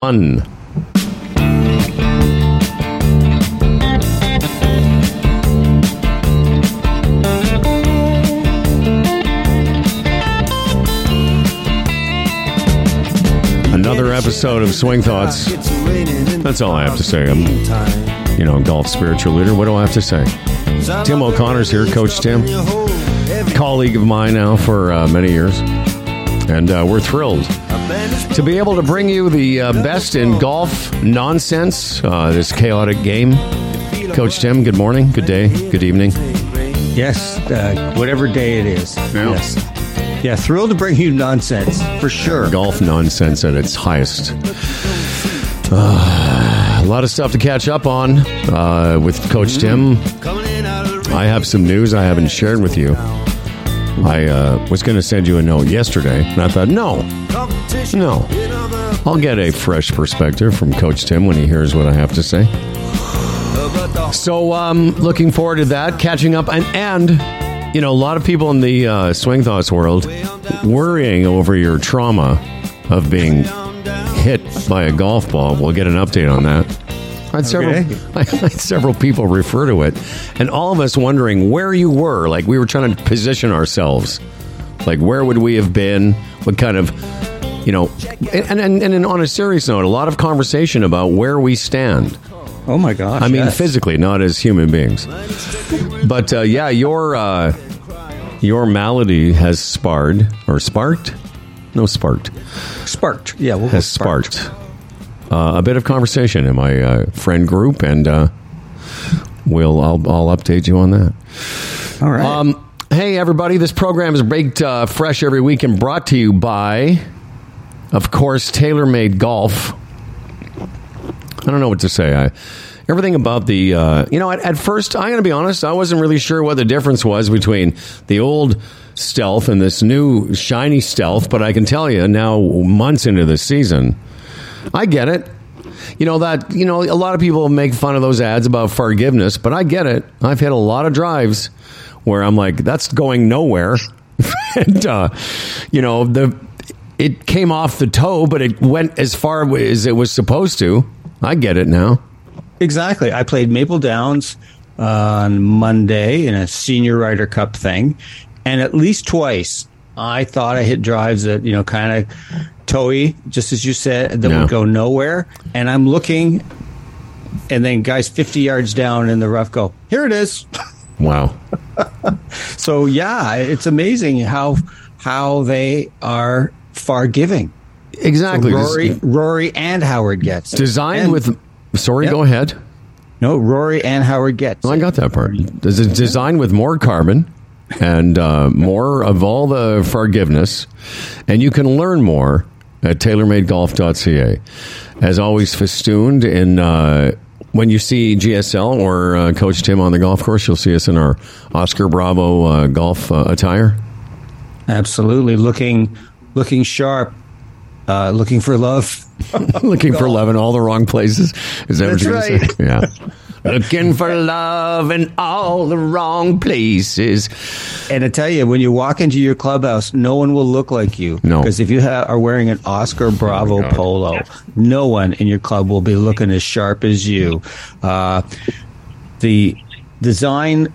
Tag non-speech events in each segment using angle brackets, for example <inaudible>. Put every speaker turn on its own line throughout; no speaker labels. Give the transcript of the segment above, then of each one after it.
Fun. Another episode of Swing Thoughts. That's all I have to say. I'm, you know, golf spiritual leader. What do I have to say? Tim O'Connor's here, Coach Tim, colleague of mine now for uh, many years, and uh, we're thrilled to be able to bring you the uh, best in golf nonsense. Uh, this chaotic game. Coach Tim, good morning, good day, good evening.
Yes, uh, whatever day it is.
Yeah.
Yes. Yeah, thrilled to bring you nonsense for sure.
Golf nonsense at its highest. Uh, a lot of stuff to catch up on uh, with Coach Tim. I have some news I haven't shared with you. I uh, was going to send you a note yesterday, and I thought, no, no. I'll get a fresh perspective from Coach Tim when he hears what I have to say. So, um, looking forward to that, catching up, and, and you know, a lot of people in the uh, swing thoughts world worrying over your trauma of being hit by a golf ball. We'll get an update on that. I had several. <laughs> I had several people refer to it, and all of us wondering where you were. Like we were trying to position ourselves. Like where would we have been? What kind of, you know, and and, and on a serious note, a lot of conversation about where we stand.
Oh my gosh.
I mean,
yes.
physically, not as human beings. But uh, yeah, your uh, your malady has sparred or sparked? No, sparked
sparked. Yeah, we'll go
has sparked uh, a bit of conversation in my uh, friend group, and uh, we'll I'll, I'll update you on that.
All right.
Um, hey, everybody! This program is baked uh, fresh every week and brought to you by, of course, TaylorMade Golf. I don't know what to say. I everything about the uh, you know at, at first I'm going to be honest. I wasn't really sure what the difference was between the old stealth and this new shiny stealth, but I can tell you now, months into the season, I get it. You know that you know a lot of people make fun of those ads about forgiveness, but I get it. I've hit a lot of drives where I'm like, that's going nowhere, <laughs> and uh, you know the it came off the toe, but it went as far as it was supposed to. I get it now.
exactly. I played Maple Downs uh, on Monday in a senior Ryder Cup thing, and at least twice I thought I hit drives that you know kind of toey, just as you said, that
Yeah.
would go nowhere. And I'm looking, and then guys 50 yards down in the rough go, here it is. <laughs>
Wow.
So yeah, it's amazing how how they are far giving.
Exactly.
Rory, Rory, and Howard gets
Designed
And-
with. Sorry,
Yep.
go ahead.
no Rory and Howard gets.
Well, I got that part. Is it designed with more carbon and uh, more of all the forgiveness? And you can learn more at taylormadegolf.ca. As always, festooned in. Uh, when you see GSL or uh, Coach Tim on the golf course, you'll see us in our Oscar Bravo uh, golf uh, attire.
Absolutely, looking looking sharp, uh, looking for love. <laughs>
Looking for love in all the wrong places. Is that
That's
what you're
right.
say? Yeah. <laughs> Looking for love in all the wrong places.
And I tell you, when you walk into your clubhouse, no one will look like you.
No.
because if you ha- are wearing an Oscar Bravo
God.
polo, no one in your club will be looking as sharp as you. Uh, the design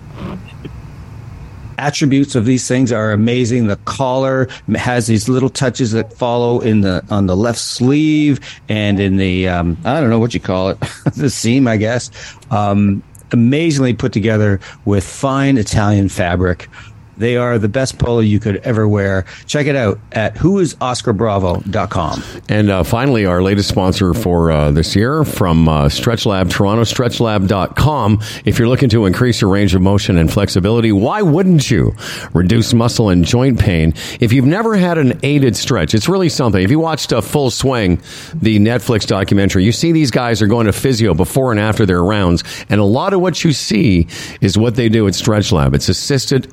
attributes of these things are amazing. The collar has these little touches that follow in the on the left sleeve and in the um, I don't know what you call it, <laughs> the seam, I guess. Um, amazingly put together with fine Italian fabric. They are the best polo you could ever wear. Check it out at whoisoscarbravo.com.
And uh, finally, our latest sponsor for uh, this year from uh, StretchLab Toronto, stretchlab.com. If you're looking to increase your range of motion and flexibility, why wouldn't you reduce muscle and joint pain? If you've never had an aided stretch, it's really something. If you watched a full swing, the Netflix documentary, you see these guys are going to physio before and after their rounds. And a lot of what you see is what they do at StretchLab. It's assisted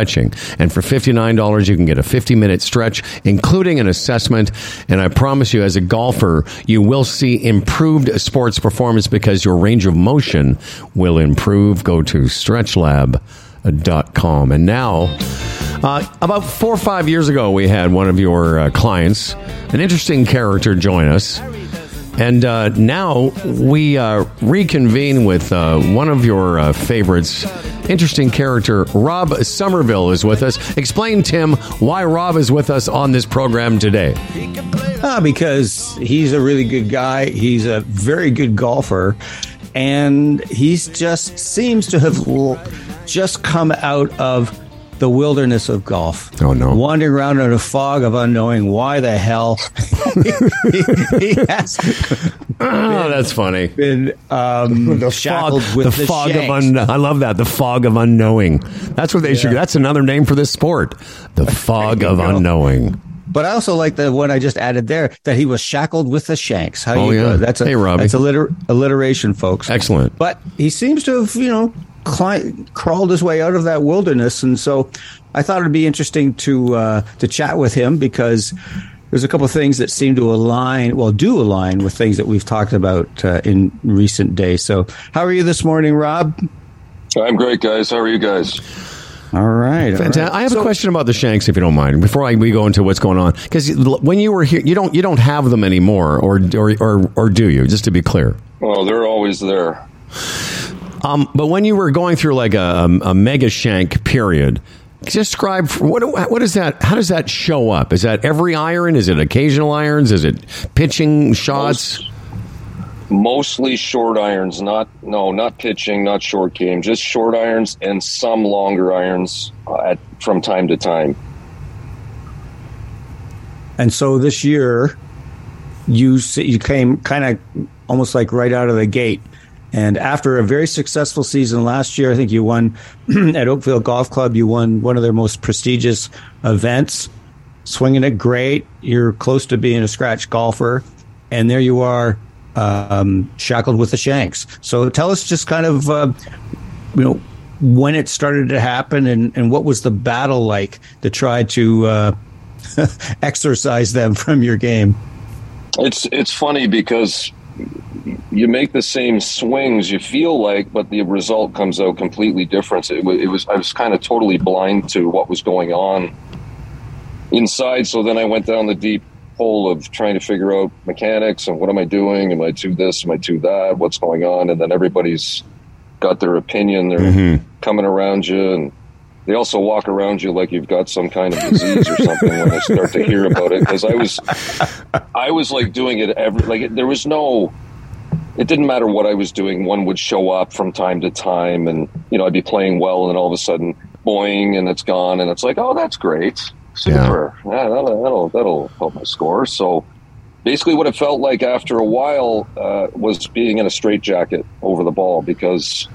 stretching. And for $59, you can get a 50 minute stretch, including an assessment. And I promise you, as a golfer, you will see improved sports performance because your range of motion will improve. Go to stretchlab.com. And now, uh, about four or five years ago, we had one of your uh, clients, an interesting character, join us. And uh, now we uh, reconvene with uh, one of your uh, favorites, interesting character. Rob Sommerville is with us. Explain, Tim, why Rob is with us on this program today.
Ah, because he's a really good guy. He's a very good golfer. And he's just seems to have just come out of the wilderness of golf.
Oh, no.
Wandering around in a fog of unknowing why the hell he, he has
Oh, that's funny.
been um, <laughs> shackled
fog,
with
the,
the,
fog of
shanks.
un- I love that. The fog of unknowing. That's what they should. That's another name for this sport. The fog of
go.
unknowing.
But I also like the one I just added there that he was shackled with the shanks. How
Oh,
you
yeah.
That's a
Hey, Robbie.
That's alliter- alliteration, folks.
Excellent.
But he seems to have, you know, cli- crawled his way out of that wilderness, and so I thought it'd be interesting to uh, to chat with him because there's a couple of things that seem to align, well, do align with things that we've talked about uh, in recent days. So, how are you this morning, Rob?
I'm great, guys. How are you guys?
All right.
Fantastic.
right.
I have a question about the shanks, if you don't mind, before I, we go into what's going on. Because when you were here, you don't you don't have them anymore, or or or, or do you? Just to be clear.
Well, they're always there.
Um, but when you were going through like a, a mega shank period, describe what what is that? How does that show up? Is that every iron? Is it occasional irons? Is it pitching shots?
Mostly short irons, not no, not pitching, not short game, just short irons and some longer irons uh, at from time to time.
And so this year, you you came kind of almost like right out of the gate. And after a very successful season last year, I think you won <clears throat> at Oakville Golf Club. You won one of their most prestigious events, swinging it great. You're close to being a scratch golfer, and there you are, um, shackled with the shanks. So tell us just kind of, uh, you know, when it started to happen, and, and what was the battle like to try to uh, <laughs> exorcise them from your game.
It's it's funny because you make the same swings you feel like, but the result comes out completely different. It, it was I was kind of totally blind to what was going on inside. So then I went down the deep hole of trying to figure out mechanics and what am I doing? Am I to this? Am I to that? What's going on? And then everybody's got their opinion. They're mm-hmm. coming around you and. They also walk around you like you've got some kind of disease or something when they start to hear about it. Because I was, I was like doing it every like it, there was no it didn't matter what I was doing. One would show up from time to time, and you know I'd be playing well, and then all of a sudden, boing, and it's gone, and it's like, oh, that's great, super, yeah, that'll, that'll that'll help my score. So basically, what it felt like after a while uh, was being in a straitjacket over the ball because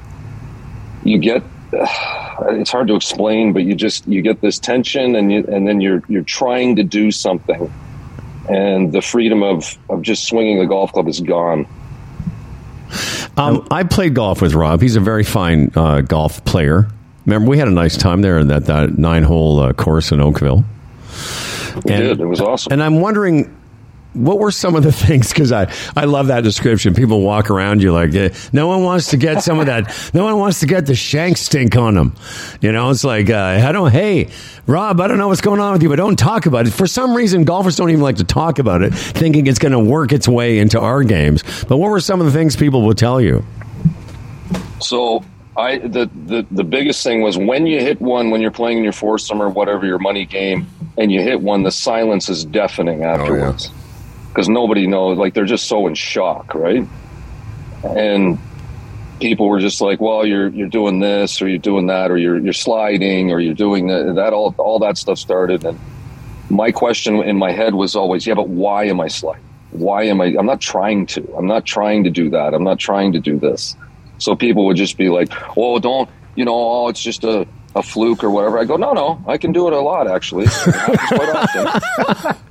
you get. It's hard to explain, but you just you get this tension, and you and then you're you're trying to do something, and the freedom of of just swinging the golf club is gone.
Um, I played golf with Rob. He's a very fine uh, golf player. Remember, we had a nice time there in that, that nine hole uh, course in Oakville.
We did. It was awesome.
And I'm wondering, what were some of the <laughs> things? Because I, I love that description. People walk around you like, eh, no one wants to get some of that. <laughs> No one wants to get the shank stink on them. You know, it's like, uh, I don't, hey, Rob, I don't know what's going on with you, but don't talk about it. For some reason, golfers don't even like to talk about it, thinking it's going to work its way into our games. But what were some of the things people would tell you?
So I the, the the biggest thing was when you hit one when you're playing in your foursome or whatever your money game and you hit one, the silence is deafening afterwards because nobody knows. Like they're just so in shock, right? And people were just like, "Well, you're you're doing this or you're doing that or you're you're sliding or you're doing that." That all all that stuff started, and my question in my head was always, "Yeah, but why am I sliding? Why am I? I'm not trying to. I'm not trying to do that. I'm not trying to do this." So people would just be like, "Oh, don't you know? Oh, it's just a, a fluke or whatever." I go, "No, no, I can do it a lot actually. <laughs> Quite often. <laughs>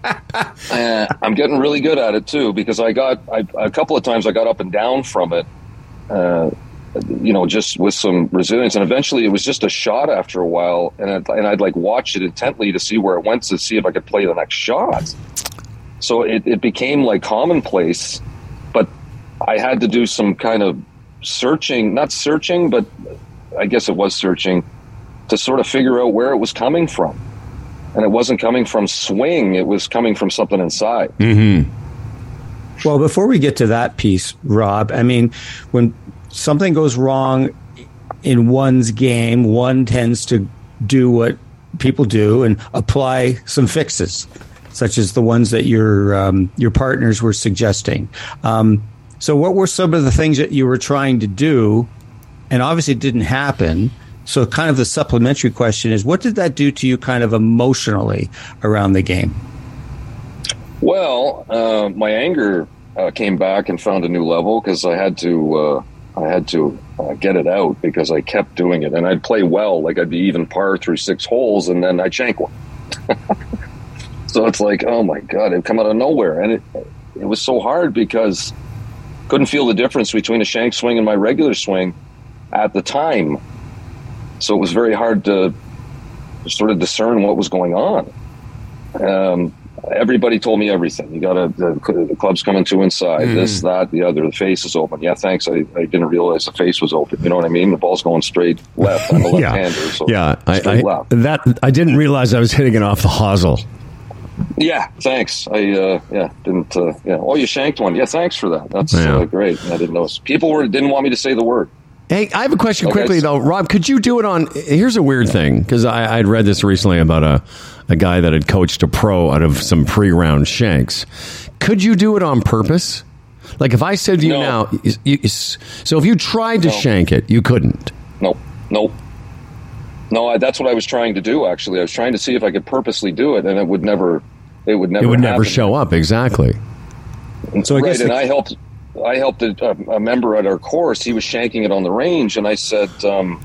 And I'm getting really good at it too because I got I, a couple of times I got up and down from it, uh, you know, just with some resilience. And eventually, it was just a shot after a while, and I'd, and I'd like watch it intently to see where it went to see if I could play the next shot. So it, it became like commonplace, but I had to do some kind of searching, not searching, but I guess it was searching to sort of figure out where it was coming from. And it wasn't coming from swing, it was coming from something inside.
Mm-hmm.
Well, before we get to that piece, Rob, I mean, when something goes wrong in one's game, one tends to do what people do and apply some fixes, such as the ones that your um, your partners were suggesting. Um, so, what were some of the things that you were trying to do, and obviously it didn't happen? So, kind of the supplementary question is, what did that do to you, kind of emotionally, around the game?
Well, uh, my anger uh, came back and found a new level because I had to uh, I had to uh, get it out because I kept doing it and I'd play well like I'd be even par through six holes and then I'd shank one. <laughs> so it's like oh my god it come out of nowhere and it it was so hard because couldn't feel the difference between a shank swing and my regular swing at the time. So it was very hard to sort of discern what was going on. Um, everybody told me everything. You got to the, the, club's coming to inside. Mm. This, that, the other. The face is open. Yeah, thanks. I, I didn't realize the face was open. You know what I mean? The ball's going straight left. I'm a <laughs> left-hander.
yeah, so yeah. I, I that I didn't realize I was hitting it off the hosel.
Yeah, thanks. I uh, yeah didn't. Uh, yeah. Oh, you shanked one. Yeah, thanks for that. That's yeah. uh, great. I didn't know. People were didn't want me to say the word.
Hey, I have a question okay. quickly though, Rob. Could you do it on? Here's a weird thing because I would read this recently about a a guy that had coached a pro out of some pre-round shanks. Could you do it on purpose? Like if I said to you no. now, you, you, so if you tried to no. shank it, you couldn't.
Nope, nope. No, I, that's what I was trying to do. Actually, I was trying to see if I could purposely do it, and it would never. It would never.
It would happen. never show up exactly.
So I right, and I helped. I helped a, a, member at our course. He was shanking it on the range, and I said, um,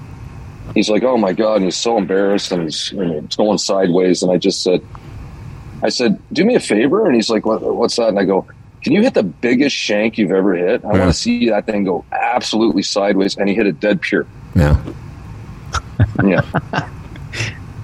"He's like, oh my god!" And he's so embarrassed, and he's it's going sideways. And I just said, "I said, do me a favor." And he's like, what, "What's that?" And I go, "Can you hit the biggest shank you've ever hit? I yeah. want to see that thing go absolutely sideways." And he hit it dead pure.
Yeah.
yeah. <laughs>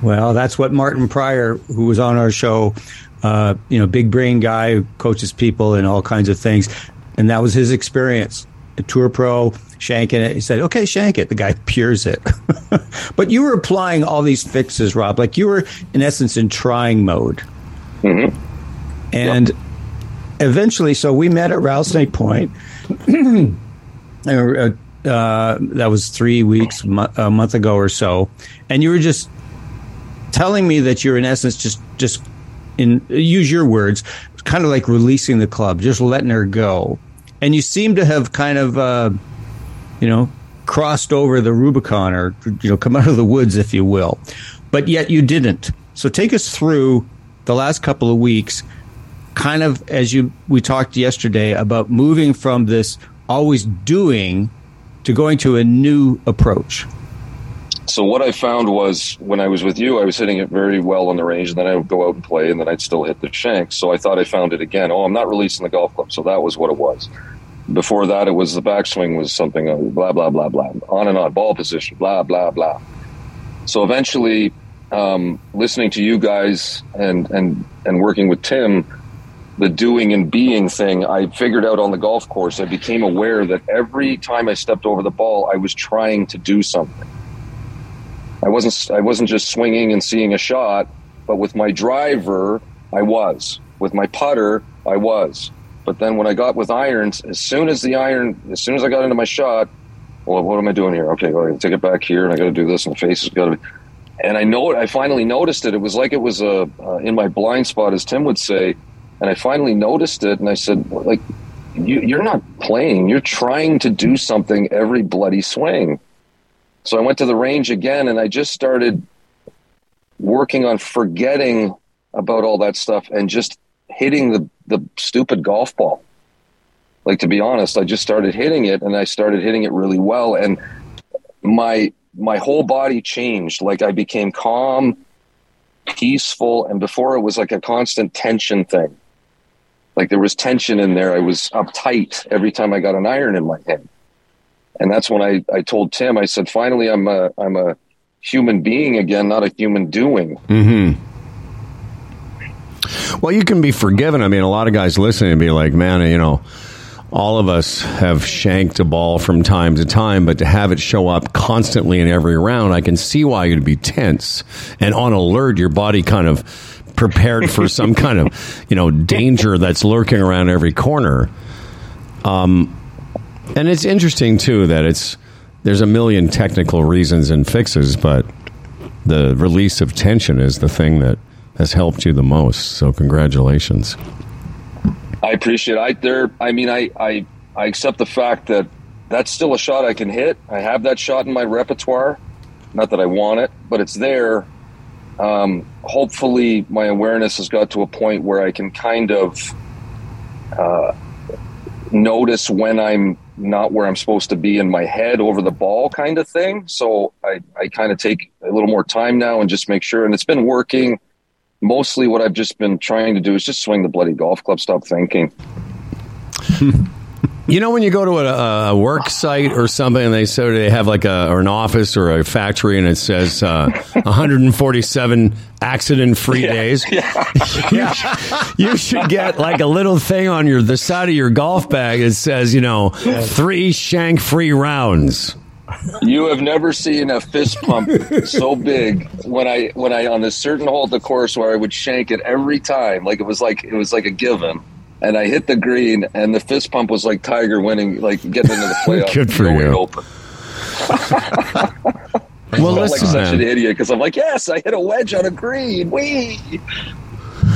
Well, that's what Martin Prior, who was on our show, uh, you know, big brain guy who coaches people and all kinds of things and that was his experience. A tour pro shanking it. He said, "Okay, shank it." The guy <laughs> pures it. <laughs> but you were applying all these fixes, Rob. Like you were, in essence, in trying mode.
Mm-hmm.
And yep. eventually, so we met at Rattlesnake Point. <clears throat> Uh, uh, that was three weeks, a month ago or so, and you were just telling me that you're in essence just just in use your words, kind of like releasing the club, just letting her go and you seem to have kind of, uh, you know, crossed over the Rubicon or, you know, come out of the woods, if you will. But yet you didn't. So take us through the last couple of weeks, kind of as you we talked yesterday about moving from this always doing to going to a new approach.
So what I found was when I was with you, I was hitting it very well on the range, and then I would go out and play, and then I'd still hit the shanks. So I thought I found it again. Oh, I'm not releasing the golf club. So that was what it was. Before that, it was the backswing was something blah blah blah blah on and on ball position blah blah blah. So eventually, um, listening to you guys and and and working with Tim, the doing and being thing, I figured out on the golf course. I became aware that every time I stepped over the ball, I was trying to do something. I wasn't I wasn't just swinging and seeing a shot, but with my driver, I was. With my putter, I was. But then when I got with irons, as soon as the iron, as soon as I got into my shot, well, what am I doing here? Okay, well, I take it back here, and I got to do this, and the face has got to be. And I know it. I finally noticed it. It was like it was a uh, in my blind spot, as Tim would say. And I finally noticed it, and I said, like, you, you're not playing. You're trying to do something every bloody swing. So I went to the range again, and I just started working on forgetting about all that stuff and just hitting the the stupid golf ball. Like to be honest, I just started hitting it and I started hitting it really well and my my whole body changed. Like I became calm, peaceful, and before it was like a constant tension thing. Like there was tension in there. I was uptight every time I got an iron in my head. And that's when I, I told Tim, I said, finally I'm a I'm a human being again, not a human doing.
Mm-hmm. Well, you can be forgiven. I mean, a lot of guys listening and be like, man, you know, all of us have shanked a ball from time to time, but to have it show up constantly in every round, I can see why you'd be tense and on alert. Your body kind of prepared for some <laughs> kind of you know danger that's lurking around every corner. Um, and it's interesting too that it's there's a million technical reasons and fixes, but the release of tension is the thing that has helped you the most. So congratulations.
I appreciate. It. I there. I mean, I I I accept the fact that that's still a shot I can hit. I have that shot in my repertoire. Not that I want it, but it's there. Um, hopefully, my awareness has got to a point where I can kind of uh, notice when I'm not where I'm supposed to be in my head over the ball, kind of thing. So I, I kind of take a little more time now and just make sure. And it's been working. Mostly, what I've just been trying to do is just swing the bloody golf club. Stop thinking. <laughs>
You know, when you go to a, a, work site or something, and they say they have like a or an office or a factory, and it says uh, <laughs> 147 accident-free yeah, days. <laughs> Yeah. you, you, should get like a little thing on your the side of your golf bag that says, you know, three shank-free rounds.
You have never seen a fist pump so big when I when I on this certain hole at the course where I would shank it every time, like it was like it was like a given and I hit the green, and the fist pump was like Tiger winning, like getting into the playoffs.
Good for you. Open. <laughs>
well, listen, like such an idiot because I'm like, yes, I hit a wedge on a green. Wee.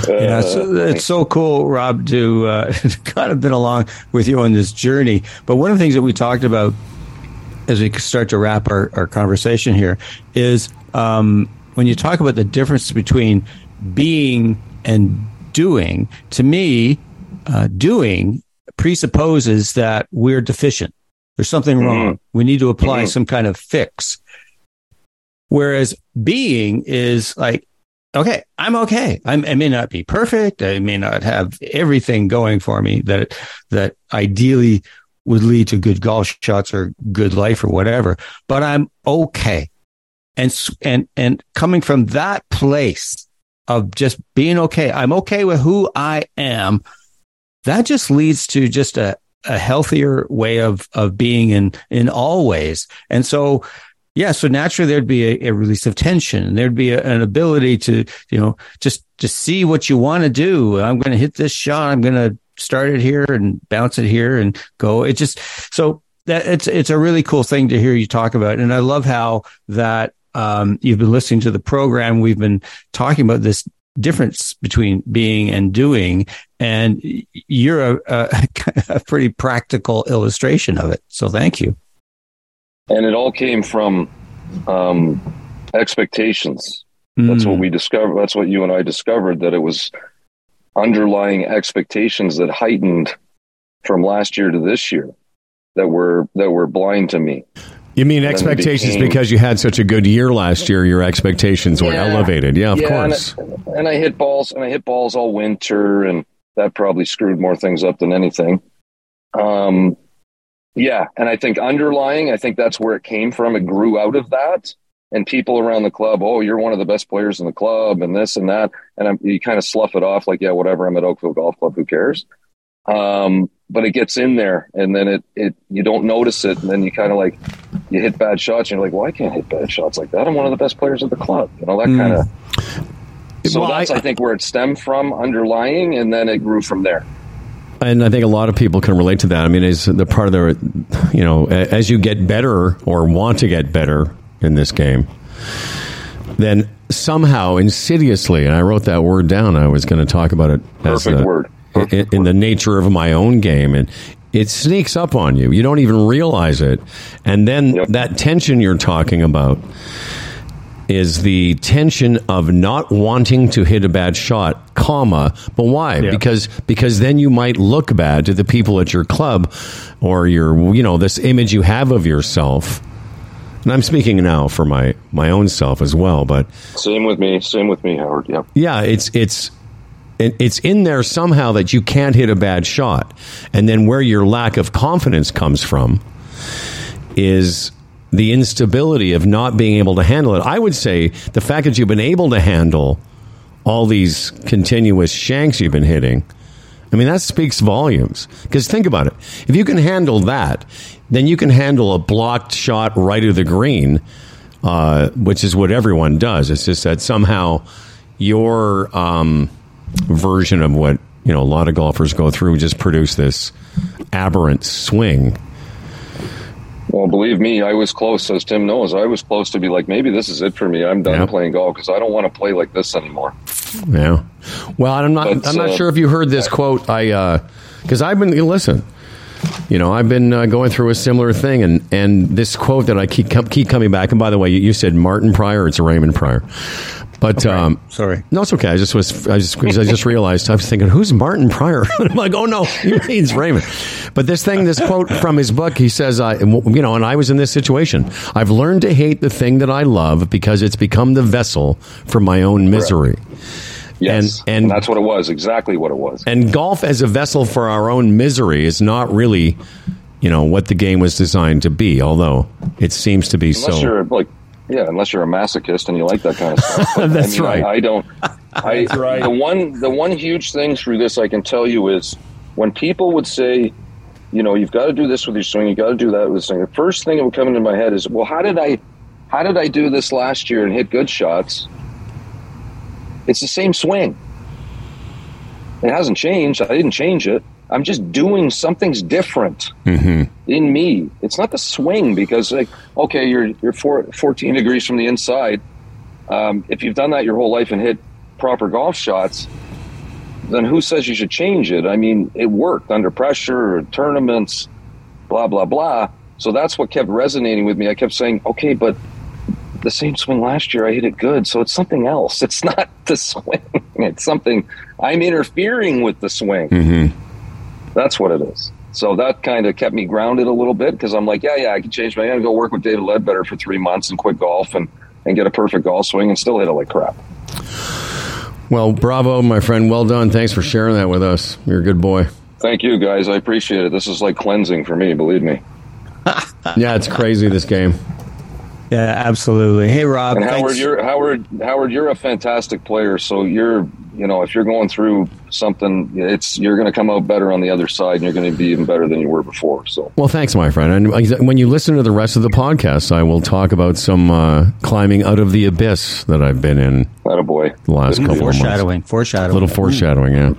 Uh, yeah, so it's so cool, Rob, to uh, <laughs> kind of been along with you on this journey. But one of the things that we talked about as we start to wrap our, our conversation here is um, when you talk about the difference between being and doing, to me, uh, doing presupposes that we're deficient. There's something mm-hmm. wrong. We need to apply mm-hmm. some kind of fix. Whereas being is like, okay, I'm okay. I'm, i may not be perfect. I may not have everything going for me that that ideally would lead to good golf shots or good life or whatever. But I'm okay. And and and coming from that place of just being okay, I'm okay with who I am that just leads to just a, a healthier way of, of being in, in all ways. And so, yeah, so naturally there'd be a, a release of tension. and There'd be a, an ability to, you know, just, to see what you want to do. I'm going to hit this shot. I'm going to start it here and bounce it here and go. It just, so that it's, it's a really cool thing to hear you talk about. And I love how that, um, you've been listening to the program. We've been talking about this difference between being and doing. And you're a, a, <laughs> a pretty practical illustration of it. So thank you.
And it all came from um, expectations. That's what hmm. we discovered. That's what you and I discovered that it was underlying expectations that heightened from last year to this year that were that were blind to me.
You mean expectations became, because you had such a good year last year? Your expectations were yeah, elevated. Yeah, of yeah, course.
And I, and I hit balls, and I hit balls all winter, and that probably screwed more things up than anything. Um, yeah, and I think underlying, I think that's where it came from. It grew out of that, and people around the club, oh, you're one of the best players in the club, and this and that, and I'm, you kind of slough it off like, yeah, whatever. I'm at Oakville Golf Club. Who cares? Um, but it gets in there and then it, it you don't notice it and then you kind of like you hit bad shots and you're like well i can't hit bad shots like that i'm one of the best players of the club you know that kind of mm. so well, that's I, I think where it stemmed from underlying and then it grew from there
and I think a lot of people can relate to that. I mean, is the part of the, you know, as you get better or want to get better in this game, then somehow insidiously, and I wrote that word down. I was going to talk about it.
Perfect
as a,
word
in, in the nature of my own game, and it sneaks up on you. You don't even realize it, and then yep. that tension you're talking about is the tension of not wanting to hit a bad shot, comma, but why? Yeah. Because because then you might look bad to the people at your club or your you know this image you have of yourself. And I'm speaking now for my my own self as well, but
same with me, same with me, Howard. Yeah.
Yeah, it's it's it's in there somehow that you can't hit a bad shot. And then where your lack of confidence comes from is the instability of not being able to handle it. I would say the fact that you've been able to handle all these continuous shanks you've been hitting, I mean, that speaks volumes. Because think about it. If you can handle that, then you can handle a blocked shot right of the green, uh, which is what everyone does. It's just that somehow your um, version of what you know a lot of golfers go through just produce this aberrant swing.
Well, believe me, I was close, as Tim knows. I was close to be like, maybe this is it for me. I'm done
Yeah.
playing golf because I don't want to play like this anymore.
Yeah. Well, I'm not.
But,
I'm not
uh,
sure if you heard this quote. I because I've been listen. You know, I've been uh, going through a similar thing, and and this quote that I keep keep coming back. And by the way, you, you said Martin Prior. It's Raymond Prior, but um,
Sorry.
no, it's okay. I just was. I just I just realized I was thinking, who's Martin Prior? <laughs> I'm like, oh no, he means Raymond. But this thing, this quote from his book, he says, I, you know, and I was in this situation. I've learned to hate the thing that I love because it's become the vessel for my own misery.
Yes,
And-
and,
and-
that's what it was. Exactly what it was.
And golf as a vessel for our own misery is not really, you know, what the game was designed to be. Although it seems to be
unless
so.
you're like, yeah, unless you're a masochist and you like that kind of stuff. <laughs> But,
That's
I mean,
right.
I, <laughs> I don't. I, The one, the one huge thing through this I can tell you is when people would say, you know, you've got to do this with your swing, you got to do that with the swing. The first thing that would come into my head is, well, how did I, how did I do this last year and hit good shots? It's the same swing. It hasn't changed. I didn't change it. I'm just doing something's different in me. It's not the swing because, like, okay, you're you're four, 14 degrees from the inside. Um, if you've done that your whole life and hit proper golf shots, then who says you should change it? I mean, it worked under pressure, tournaments, blah blah blah. So that's what kept resonating with me. I kept saying, okay, but the same swing last year, I hit it good. So it's something else. <laughs> It's not the swing. It's something I'm interfering with the swing. That's what it is. So that kind of kept me grounded a little bit because I'm like, yeah, yeah, I can change my. I'm go work with David Leadbetter for three months and quit golf and and get a perfect golf swing and still hit it like crap.
well, bravo, my friend. Well done. Thanks for sharing that with us. You're a good boy.
Thank you guys. I appreciate it. This is like cleansing for me. Believe me. <laughs>
Yeah, it's crazy this game.
Yeah, absolutely. Hey, Rob.
And
thanks.
Howard, you're Howard. Howard, you're a fantastic player. So you're, you know, if you're going through something, it's you're going to come out better on the other side, and you're going to be even better than you were before. So
Well, thanks, my friend. And when you listen to the rest of the podcast, I will talk about some uh, climbing out of the abyss that I've been in
that a boy.
the last couple of months.
foreshadowing. Foreshadowing.
A little foreshadowing, yeah.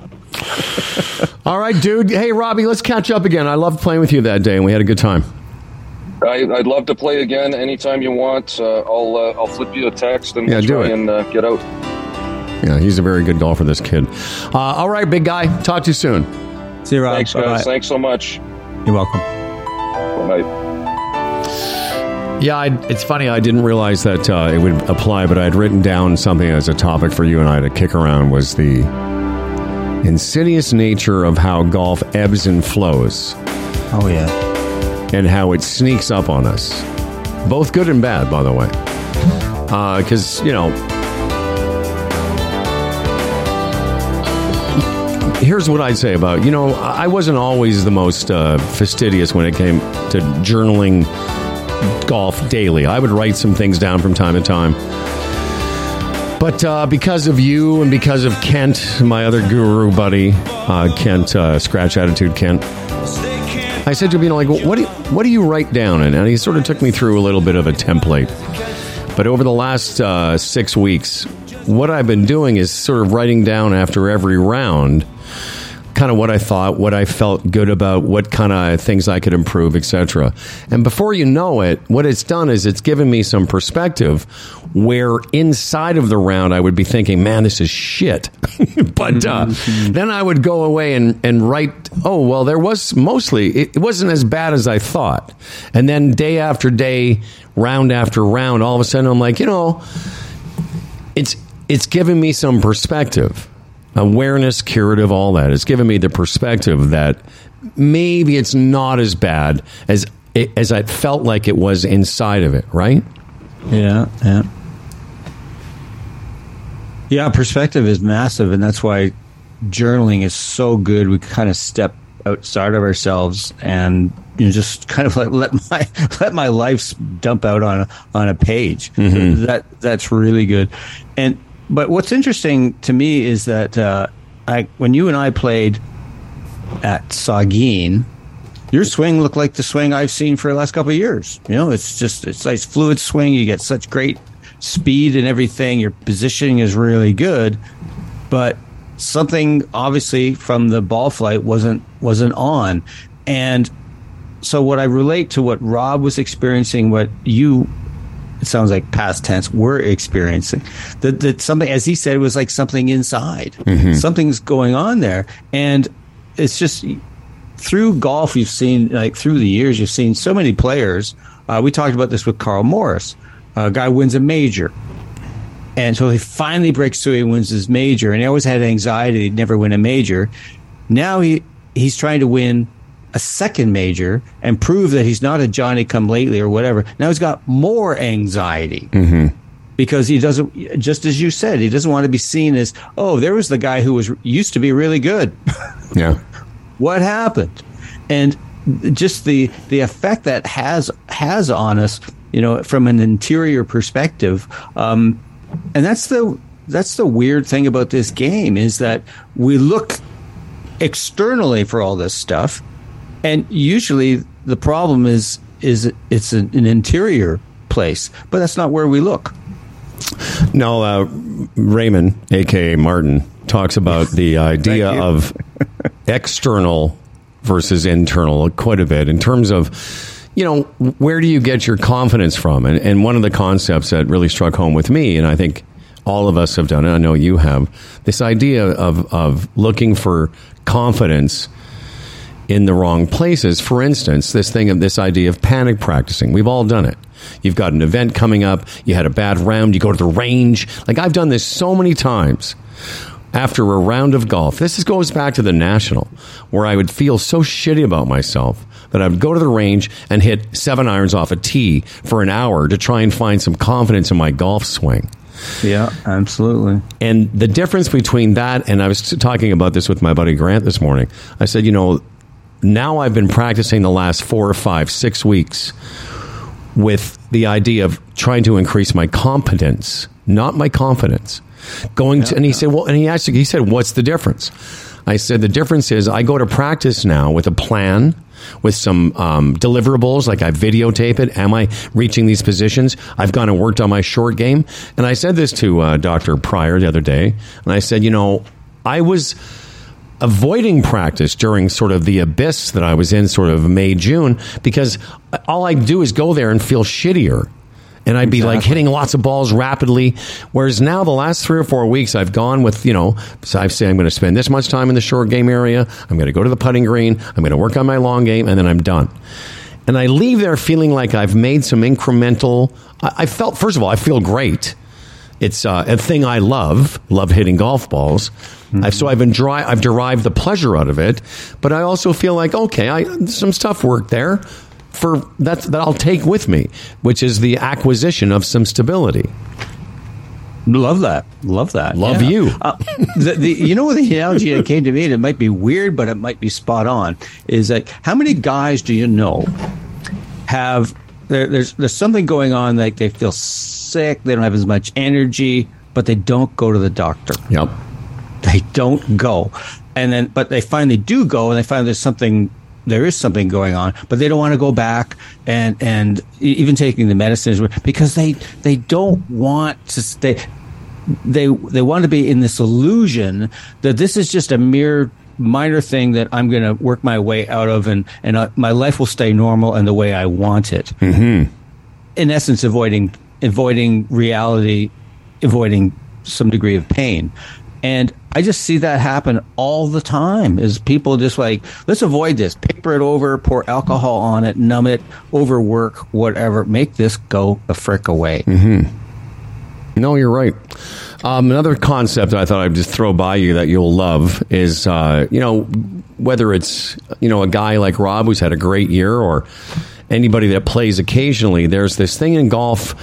All right, dude. Hey, Robbie, let's catch up again. I loved playing with you that day, and we had a good time.
I, I'd love to play again anytime you want. Uh, I'll uh, I'll flip you a text and
Yeah,
we'll
do
try
it.
and uh, get out.
Yeah, he's a very good golfer, this kid. Uh, all right, big guy. Talk to you soon.
See you, Rob.
Thanks, guys.
Bye-bye.
Thanks so much.
You're welcome.
Good night.
Yeah, I, it's funny. I didn't realize that uh, it would apply, but I had written down something as a topic for you and I to kick around was the insidious nature of how golf ebbs and flows
Oh yeah.
and how it sneaks up on us. Both good and bad, by the way. Because, you know, here's what I'd say about, you know, I wasn't always the most uh, fastidious when it came to journaling golf daily. I would write some things down from time to time. But uh, because of you and because of Kent, my other guru buddy, uh, Kent, uh, Scratch Attitude Kent, I said to him, you know, like, what do you, what do you write down? And, and he sort of took me through a little bit of a template. But over the last uh, six weeks, what I've been doing is sort of writing down after every round kind of what I thought, what I felt good about, what kind of things I could improve, etc. And before you know it, what it's done is it's given me some perspective where inside of the round I would be thinking, man, this is shit. <laughs> but uh, then I would go away and, and write, oh, well, there was mostly, it, it wasn't as bad as I thought. And then day after day, round after round, all of a sudden I'm like, you know, it's it's given me some perspective awareness curative all that it's given me the perspective that maybe it's not as bad as as i felt like it was inside of it right
Yeah, yeah. Yeah, perspective is massive, and that's why journaling is so good. We kind of step outside of ourselves and you know just kind of <laughs> like let my let my life dump out on a, on a page. Mm-hmm. That that's really good. And but what's interesting to me is that uh, I when you and I played at Saugeen, your swing looked like the swing I've seen for the last couple of years. You know, it's just it's nice fluid swing. You get such great speed and everything, your positioning is really good, but something obviously from the ball flight wasn't wasn't on. And so what I relate to what Rob was experiencing, what you it sounds like past tense we're experiencing. That, that something as he said it was like something inside. Mm-hmm. something's going on there. And it's just through golf you've seen like through the years you've seen so many players. Uh, we talked about this with carl morris. A guy wins a major. And so he finally breaks through he wins his major. And he always had anxiety he'd never win a major. Now he he's trying to win a second major and prove that he's not a Johnny come lately or whatever. Now he's got more anxiety. Mm-hmm. Because he doesn't, just as you said, he doesn't want to be seen as, oh, there was the guy who was used to be really good. <laughs>
Yeah.
what happened? And just the the effect that has has on us, you know, from an interior perspective, um, and that's the that's the weird thing about this game is that we look externally for all this stuff, and usually the problem is is it's an, an interior place, but that's not where we look.
No, uh, Raymond, aka Martin, talks about the <laughs> idea of external versus internal quite a bit in terms of you know where do you get your confidence from and, and one of the concepts that really struck home with me and i think all of us have done it i know you have this idea of, of looking for confidence in the wrong places. For instance, this thing of this idea of panic practicing. We've all done it. You've got an event coming up, you had a bad round, you go to the range. Like I've done this so many times after a round of golf. This goes back to the national, where I would feel so shitty about myself that I would go to the range and hit seven irons off a tee for an hour to try and find some confidence in my golf swing.
Yeah, absolutely.
And the difference between that and I was talking about this with my buddy Grant this morning. I said, you know, now I've been practicing the last four or five, six weeks with the idea of trying to increase my competence, not my confidence. Going to, and he said, well, and he actually, he said, what's the difference? I said, the difference is I go to practice now with a plan, with some um, deliverables, like I videotape it. Am I reaching these positions? I've gone and worked on my short game. And I said this to uh, Dr. Prior the other day, and I said, you know, I was avoiding practice during sort of the abyss that I was in, sort of May, June, because all I do is go there and feel shittier. And I'd be exactly. like hitting lots of balls rapidly. Whereas now, the last three or four weeks, I've gone with, you know, so I say I'm going to spend this much time in the short game area. I'm going to go to the putting green. I'm going to work on my long game, and then I'm done. And I leave there feeling like I've made some incremental. I, I felt, first of all, I feel great. It's uh, a thing I love, love hitting golf balls. Mm-hmm. I've, so I've, enjoy, I've derived the pleasure out of it, but I also feel like okay, I, some stuff worked there for that that I'll take with me, which is the acquisition of some stability.
Love that. Love that.
Love yeah. you. Uh,
the, the, you know what the analogy that came to me, and it might be weird, but it might be spot on, is that how many guys do you know have there, there's there's something going on like they feel sick, they don't have as much energy, but they don't go to the doctor.
Yep.
They don't go. And then, but they finally do go and they find there's something, there is something going on, but they don't want to go back and, and even taking the medicines because they, they don't want to stay. They, they want to be in this illusion that this is just a mere minor thing that I'm going to work my way out of and, and uh, my life will stay normal and the way I want it. Mm-hmm. In essence, avoiding, avoiding reality, avoiding some degree of pain. And I just see that happen all the time is people just like, let's avoid this, paper it over, pour alcohol on it, numb it, overwork, whatever, make this go a frick away.
Mm-hmm. No, you're right. Um, another concept I thought I'd just throw by you that you'll love is, uh, you know, whether it's, you know, a guy like Rob who's had a great year or anybody that plays occasionally, there's this thing in golf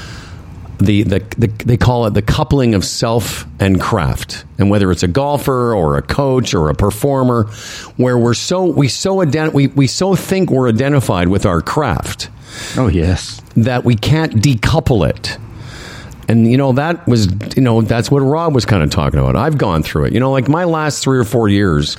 the, the, the, they call it the coupling of self and craft. And whether it's a golfer or a coach or a performer where we're so we so ident- we, we so think we're identified with our craft
oh yes.
that we can't decouple it. And you know that was you know that's what rob was kind of talking about. I've gone through it. You know like my last three or four years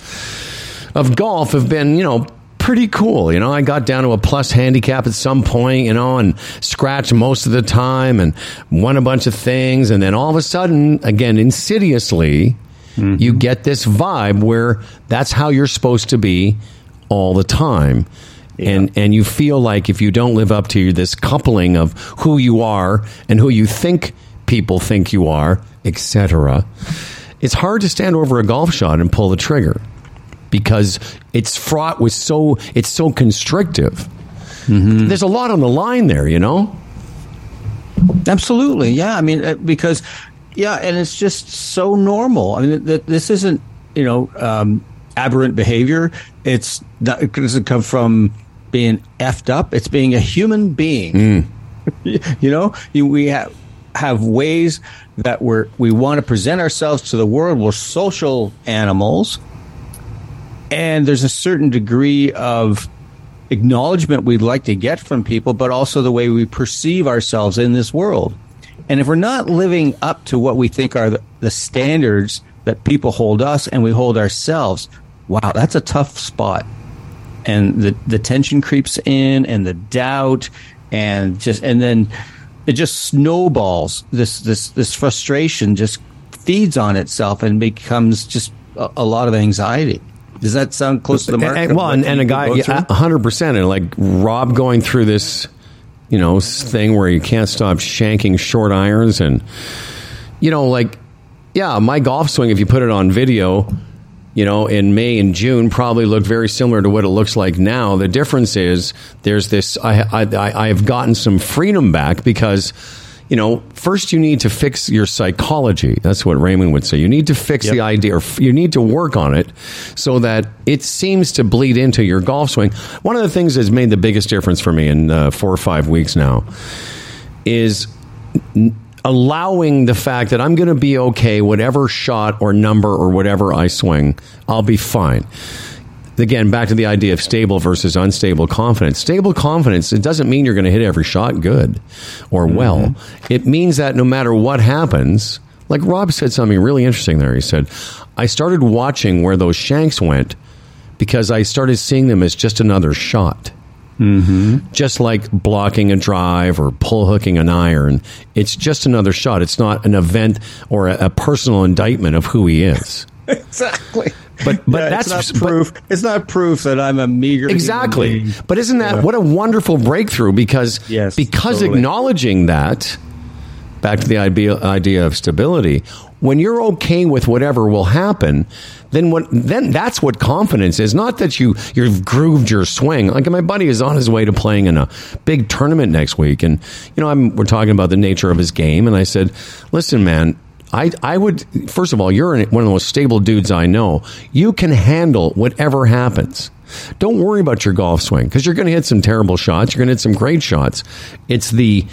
of golf have been you know pretty cool. You know, I got down to a plus handicap at some point, you know, and scratched most of the time and won a bunch of things. And then all of a sudden, again, insidiously, mm-hmm. you get this vibe where that's how you're supposed to be all the time. Yeah. And and you feel like if you don't live up to this coupling of who you are and who you think people think you are, etc., it's hard to stand over a golf shot and pull the trigger because it's fraught with so it's so constrictive. Mm-hmm. There's a lot on the line there, you know.
Absolutely, yeah. I mean, uh, because yeah, and it's just so normal. I mean, this isn't you know um, aberrant behavior. It's not, it doesn't come from being effed up. It's being a human being. Mm. <laughs> you know, we have have ways that we're we want to present ourselves to the world. We're social animals, and there's a certain degree of acknowledgement we'd like to get from people, but also the way we perceive ourselves in this world. And if we're not living up to what we think are the, standards that people hold us and we hold ourselves, wow, that's a tough spot. And the the tension creeps in and the doubt and just and then it just snowballs. This this this frustration just feeds on itself and becomes just a, a lot of anxiety does that sound close to the mark?
And, well, and, and a guy, hundred percent, and like Rob going through this, you know, thing where you can't stop shanking short irons, and you know, like, yeah, my golf swing. If you put it on video, you know, in May and June probably looked very similar to what it looks like now. The difference is there's this, I, I, I have gotten some freedom back because, you know, first you need to fix your psychology. That's what Raymond would say. You need to fix yep. the idea, or you need to work on it so that it seems to bleed into your golf swing. One of the things that's made the biggest difference for me in uh, four or five weeks now is allowing the fact that I'm going to be okay, whatever shot or number or whatever I swing, I'll be fine. Again, back to the idea of stable versus unstable confidence. Stable confidence, it doesn't mean you're going to hit every shot good or well. Mm-hmm. It means that no matter what happens, like Rob said something really interesting there. He said, I started watching where those shanks went because I started seeing them as just another shot. Mm-hmm. Just like blocking a drive or pull hooking an iron, it's just another shot. It's not an event or a, a personal indictment of who he is. <laughs>
exactly.
But but yeah, that's
it's proof. But, it's not proof that I'm a meager.
Exactly. But isn't that yeah. what a wonderful breakthrough? Because yes, because totally. acknowledging that, back to the idea idea of stability. When you're okay with whatever will happen, then what then that's what confidence is not that you you've grooved your swing like my buddy is on his way to playing in a big tournament next week and you know I'm, we're talking about the nature of his game and I said listen man I, I would first of all you're one of the most stable dudes I know. You can handle whatever happens. Don't worry about your golf swing because you're going to hit some terrible shots you're going to hit some great shots. It's the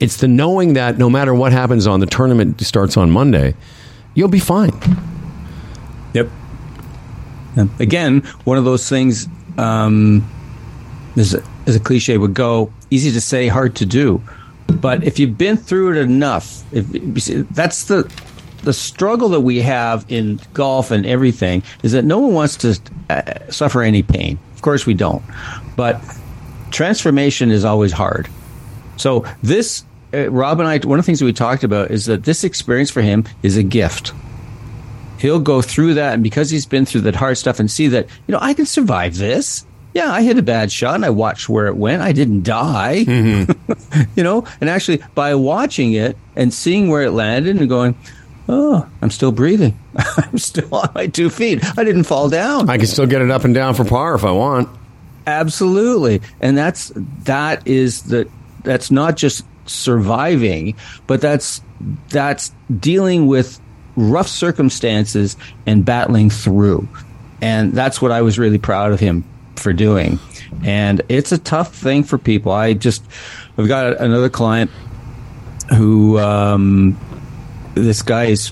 it's the knowing that no matter what happens on the tournament starts on Monday you'll be fine.
Yep. Again, one of those things, um, as, as a cliche would go, easy to say, hard to do. But if you've been through it enough, if, that's the the struggle that we have in golf and everything is that no one wants to uh, suffer any pain. Of course, we don't. But transformation is always hard. So this, uh, Rob and I, one of the things we talked about is that this experience for him is a gift he'll go through that. And because he's been through that hard stuff and see that, you know, I can survive this. Yeah, I hit a bad shot and I watched where it went. I didn't die. Mm-hmm. <laughs> you know, and actually by watching it and seeing where it landed and going, oh, I'm still breathing. <laughs> I'm still on my two feet. I didn't fall down.
I can still get it up and down for par if I want.
Absolutely. And that's that is the that's not just surviving, but that's that's dealing with rough circumstances and battling through. And that's what I was really proud of him for doing. And it's a tough thing for people. I just, I've got another client who, um, this guy is,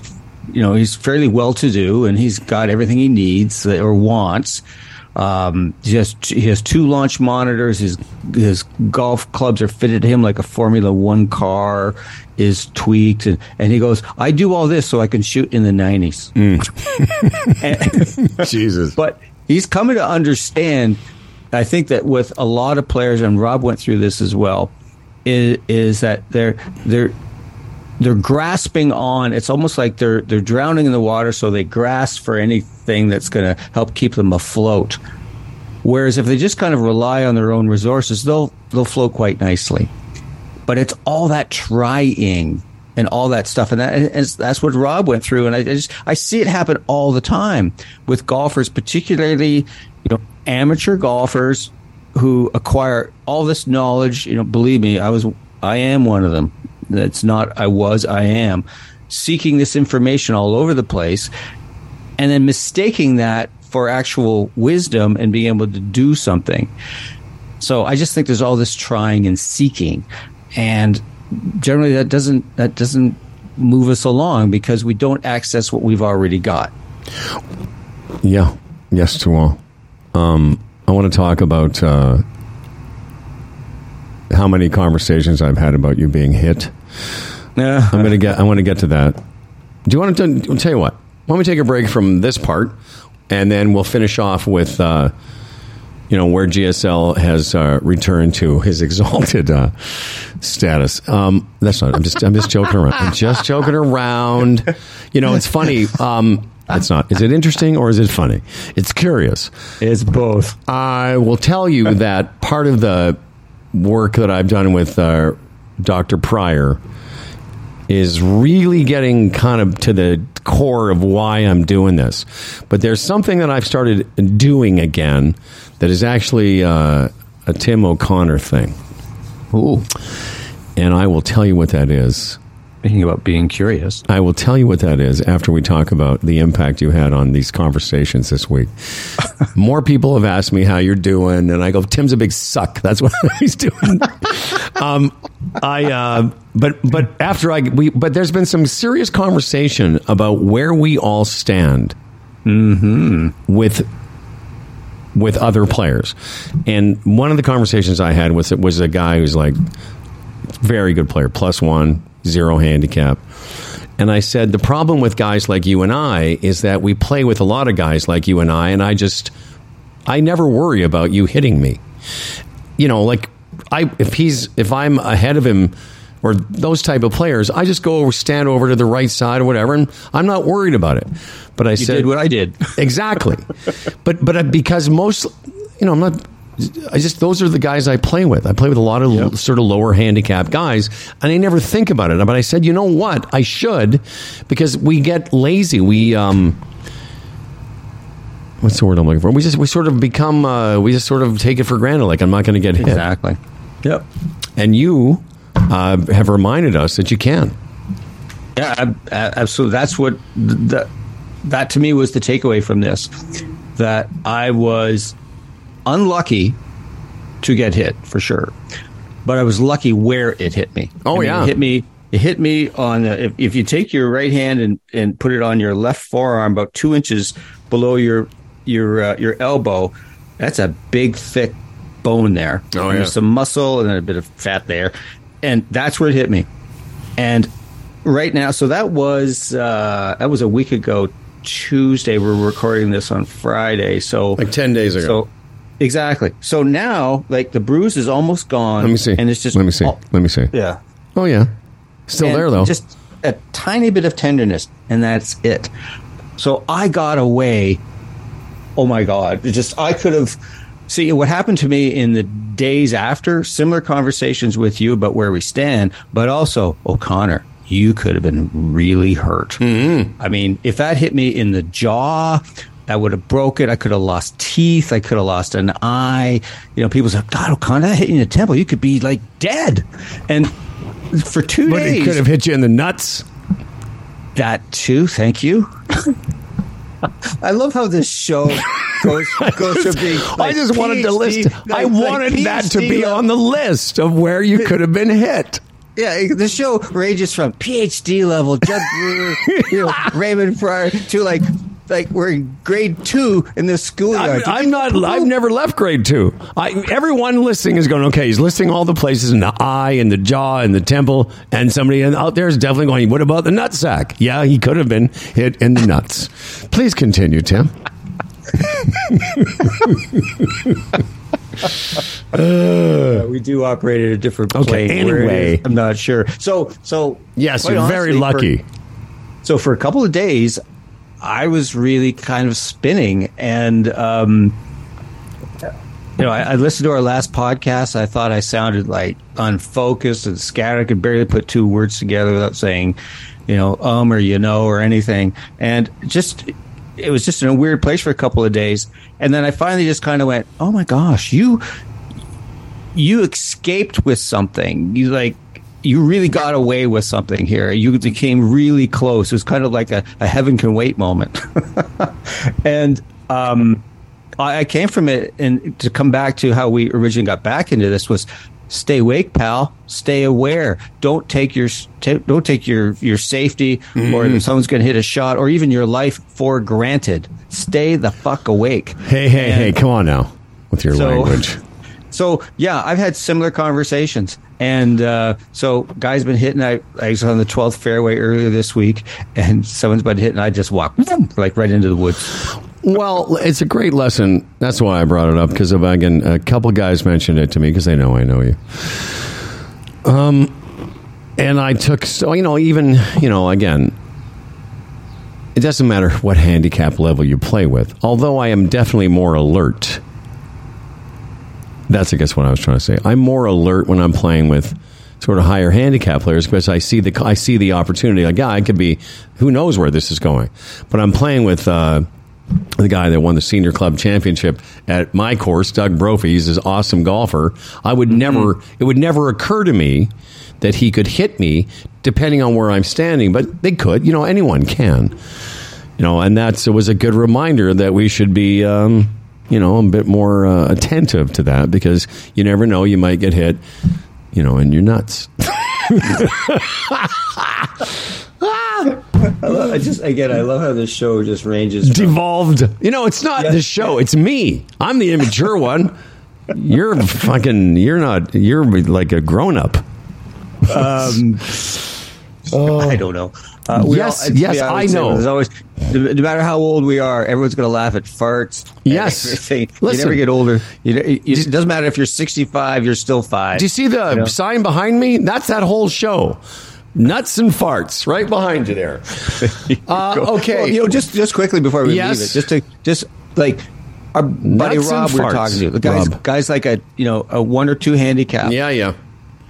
you know, he's fairly well to do and he's got everything he needs or wants. Um, he has he has two launch monitors. His his golf clubs are fitted to him like a Formula One car is tweaked, and, and he goes, "I do all this so I can shoot in the '90s."
Mm. <laughs> <laughs> Jesus,
but he's coming to understand I think that with a lot of players, and Rob went through this as well, is, is that they're they're they're grasping on. It's almost like they're they're drowning in the water, so they grasp for anything that's going to help keep them afloat. Whereas if they just kind of rely on their own resources, they'll they'll float quite nicely. But it's all that trying and all that stuff, and, that, and that's what Rob went through. And I, I just I see it happen all the time with golfers, particularly you know amateur golfers who acquire all this knowledge. You know, believe me, I was I am one of them. That's not I was I am seeking this information all over the place, and then mistaking that for actual wisdom and being able to do something. So I just think there's all this trying and seeking, and generally that doesn't that doesn't move us along because we don't access what we've already got.
Yeah. Yes to all. Um, I want to talk about uh, how many conversations I've had about you being hit.
Yeah.
I'm gonna get. I want to get to that. Do you want to? I'll tell you what. Why don't we take a break from this part, and then we'll finish off with, uh, you know, where GSL has uh, returned to his <laughs> exalted uh, status. Um, that's not. I'm just. I'm just joking around. I'm just joking around. You know, it's funny. Um, it's not. Is it interesting or is it funny? It's curious.
It's both.
I will tell you that part of the work that I've done with uh, Dr. Prior is really getting kind of to the core of why I'm doing this. But there's something that I've started doing again that is actually uh, a Tim O'Connor thing.
Ooh.
And I will tell you what that is.
Thinking about being curious.
I will tell you what that is after we talk about the impact you had on these conversations this week. <laughs> More people have asked me how you're doing, and I go, "Tim's a big suck." That's what <laughs> he's doing. um, I, uh, but but after I we, but there's been some serious conversation about where we all stand with with other players, and one of the conversations I had with it was a guy who's like very good player, plus one, zero handicap. And I said, the problem with guys like you and I is that we play with a lot of guys like you and I, and I just, I never worry about you hitting me. You know, like I, if he's, if I'm ahead of him or those type of players, I just go over, stand over to the right side or whatever, and I'm not worried about it. But I
You
said,
did what I did.
exactly. but but because most, you know, I'm not. I just those are the guys I play with. I play with a lot of l- sort of lower handicap guys, and I never think about it. But I said, you know what, I should, because we get lazy. We um, what's the word I'm looking for? We just we sort of become uh, we just sort of take it for granted. Like I'm not going to get hit.
Exactly. Yep.
And you uh, have reminded us that you can.
Yeah, ab- absolutely. That's what that that to me was the takeaway from this. That I was unlucky to get hit for sure, but I was lucky where it hit me.
Oh,
I mean,
yeah.
it hit me. It hit me on the, if, if you take your right hand and, and put it on your left forearm, about two inches below your your uh, your elbow. That's a big thick bone there.
Oh,
And
yeah.
There's some muscle and a bit of fat there, and that's where it hit me. And right now, so that was uh, that was a week ago. Tuesday. We're recording this on Friday, so
Like 10 days ago.
So exactly. So now, like the bruise is almost gone.
Let me see.
And it's just
let me see. let me see.
yeah.
Oh yeah, still
And
there though.
Just a tiny bit of tenderness, and that's it. So I got away. Oh my god! It just I could have. See what happened to me in the days after. Similar conversations with you about where we stand, but also O'Connor. You could have been really hurt.
Mm-hmm.
I mean, if that hit me in the jaw, that would have broke It. I could have lost teeth. I could have lost an eye. You know, people say, "God, O'Connor, that hit you in the temple. You could be like dead." And for two
but
days,
it could have hit you in the nuts.
that too. Thank you. I love how this show goes, <laughs> goes from being.
I
like
just wanted to
PhD
list. I
like- like
wanted that to be
level-
on the list of where you could have been hit.
Yeah, the show ranges from PhD level, Jud Brewer, you know, <laughs> Raymond Prior, to like, like we're in grade two in this
I'm,
schoolyard.
I'm not. I've never left grade two. I, everyone listening is going. Okay, he's listing all the places in the eye and the jaw and the temple, and somebody out there is definitely going. What about the nutsack? Yeah, he could have been hit in the nuts. Please continue, Tim.
Uh, <laughs> we do operate at a different
Okay,
plane. Where
anyway.
I'm not sure. So, so
Yes, you're very lucky.
for- so for a couple of days, I was really kind of spinning, and um, you know, I, I listened to our last podcast. I thought I sounded like unfocused and scattered. I could barely put two words together without saying, you know, um or you know or anything, and just. It was just in a weird place for a couple of days, and then I finally just kind of went, "Oh my gosh, you you escaped with something. You like you really got away with something here. You became really close. It was kind of like a, a heaven can wait moment. <laughs> and um, I, I came from it, and to come back to how we originally got back into this was stay awake, pal. Stay aware. Don't take your ta don't take your your safety or that someone's going to hit a shot or even your life for granted. Stay the fuck awake.
Hey, hey, hey, come on now with your
So-
language. <laughs>
So yeah, I've had similar conversations, and uh, so guys been hitting. I, I was on the twelfth fairway earlier this week, and someone's been hitting. I just walk like right into the woods.
Well, it's a great lesson. That's why I brought it up because again a couple guys mentioned it to me because they know I know you. Um, and I took so you know even you know again, it doesn't matter what handicap level you play with. Although I am definitely more alert. That's I guess what I was trying to say. I'm more alert when I'm playing with sort of higher handicap players because I see the I see the opportunity. Like, yeah, I could be. Who knows where this is going? But I'm playing with. Uh, the guy that won the senior club championship at my course, Doug Brophy, he's this awesome golfer. I would never, it would never occur to me that he could hit me depending on where I'm standing, but they could, you know, anyone can, you know, and that's, it was a good reminder that we should be, um, you know, I'm a bit more uh, attentive to that because you never know, you might get hit, you know, and you're nuts. <laughs>
I, love, I just again, I love how this show just ranges. From,
devolved. You know, it's not
Yeah.
the show. It's me. I'm the immature one. You're fucking. You're not. You're like a grown up.
um, <laughs> I don't know. Uh,
Yes,
be
yes, I know.
There's always, no no matter how old we are, everyone's going to laugh at farts.
Yes.
everything. you never get older. You, know, it, it doesn't matter if you're 65, you're still five.
Do you see the
You know?
sign behind me? That's that whole show. Nuts and farts, right behind you there. <laughs> Uh, okay.
Well, you know, just just quickly before we
Yes.
leave it, just to just like our buddy
Nuts
Rob we we're talking to, the guys
Rob.
guys like a you know a one or two handicap.
yeah, yeah.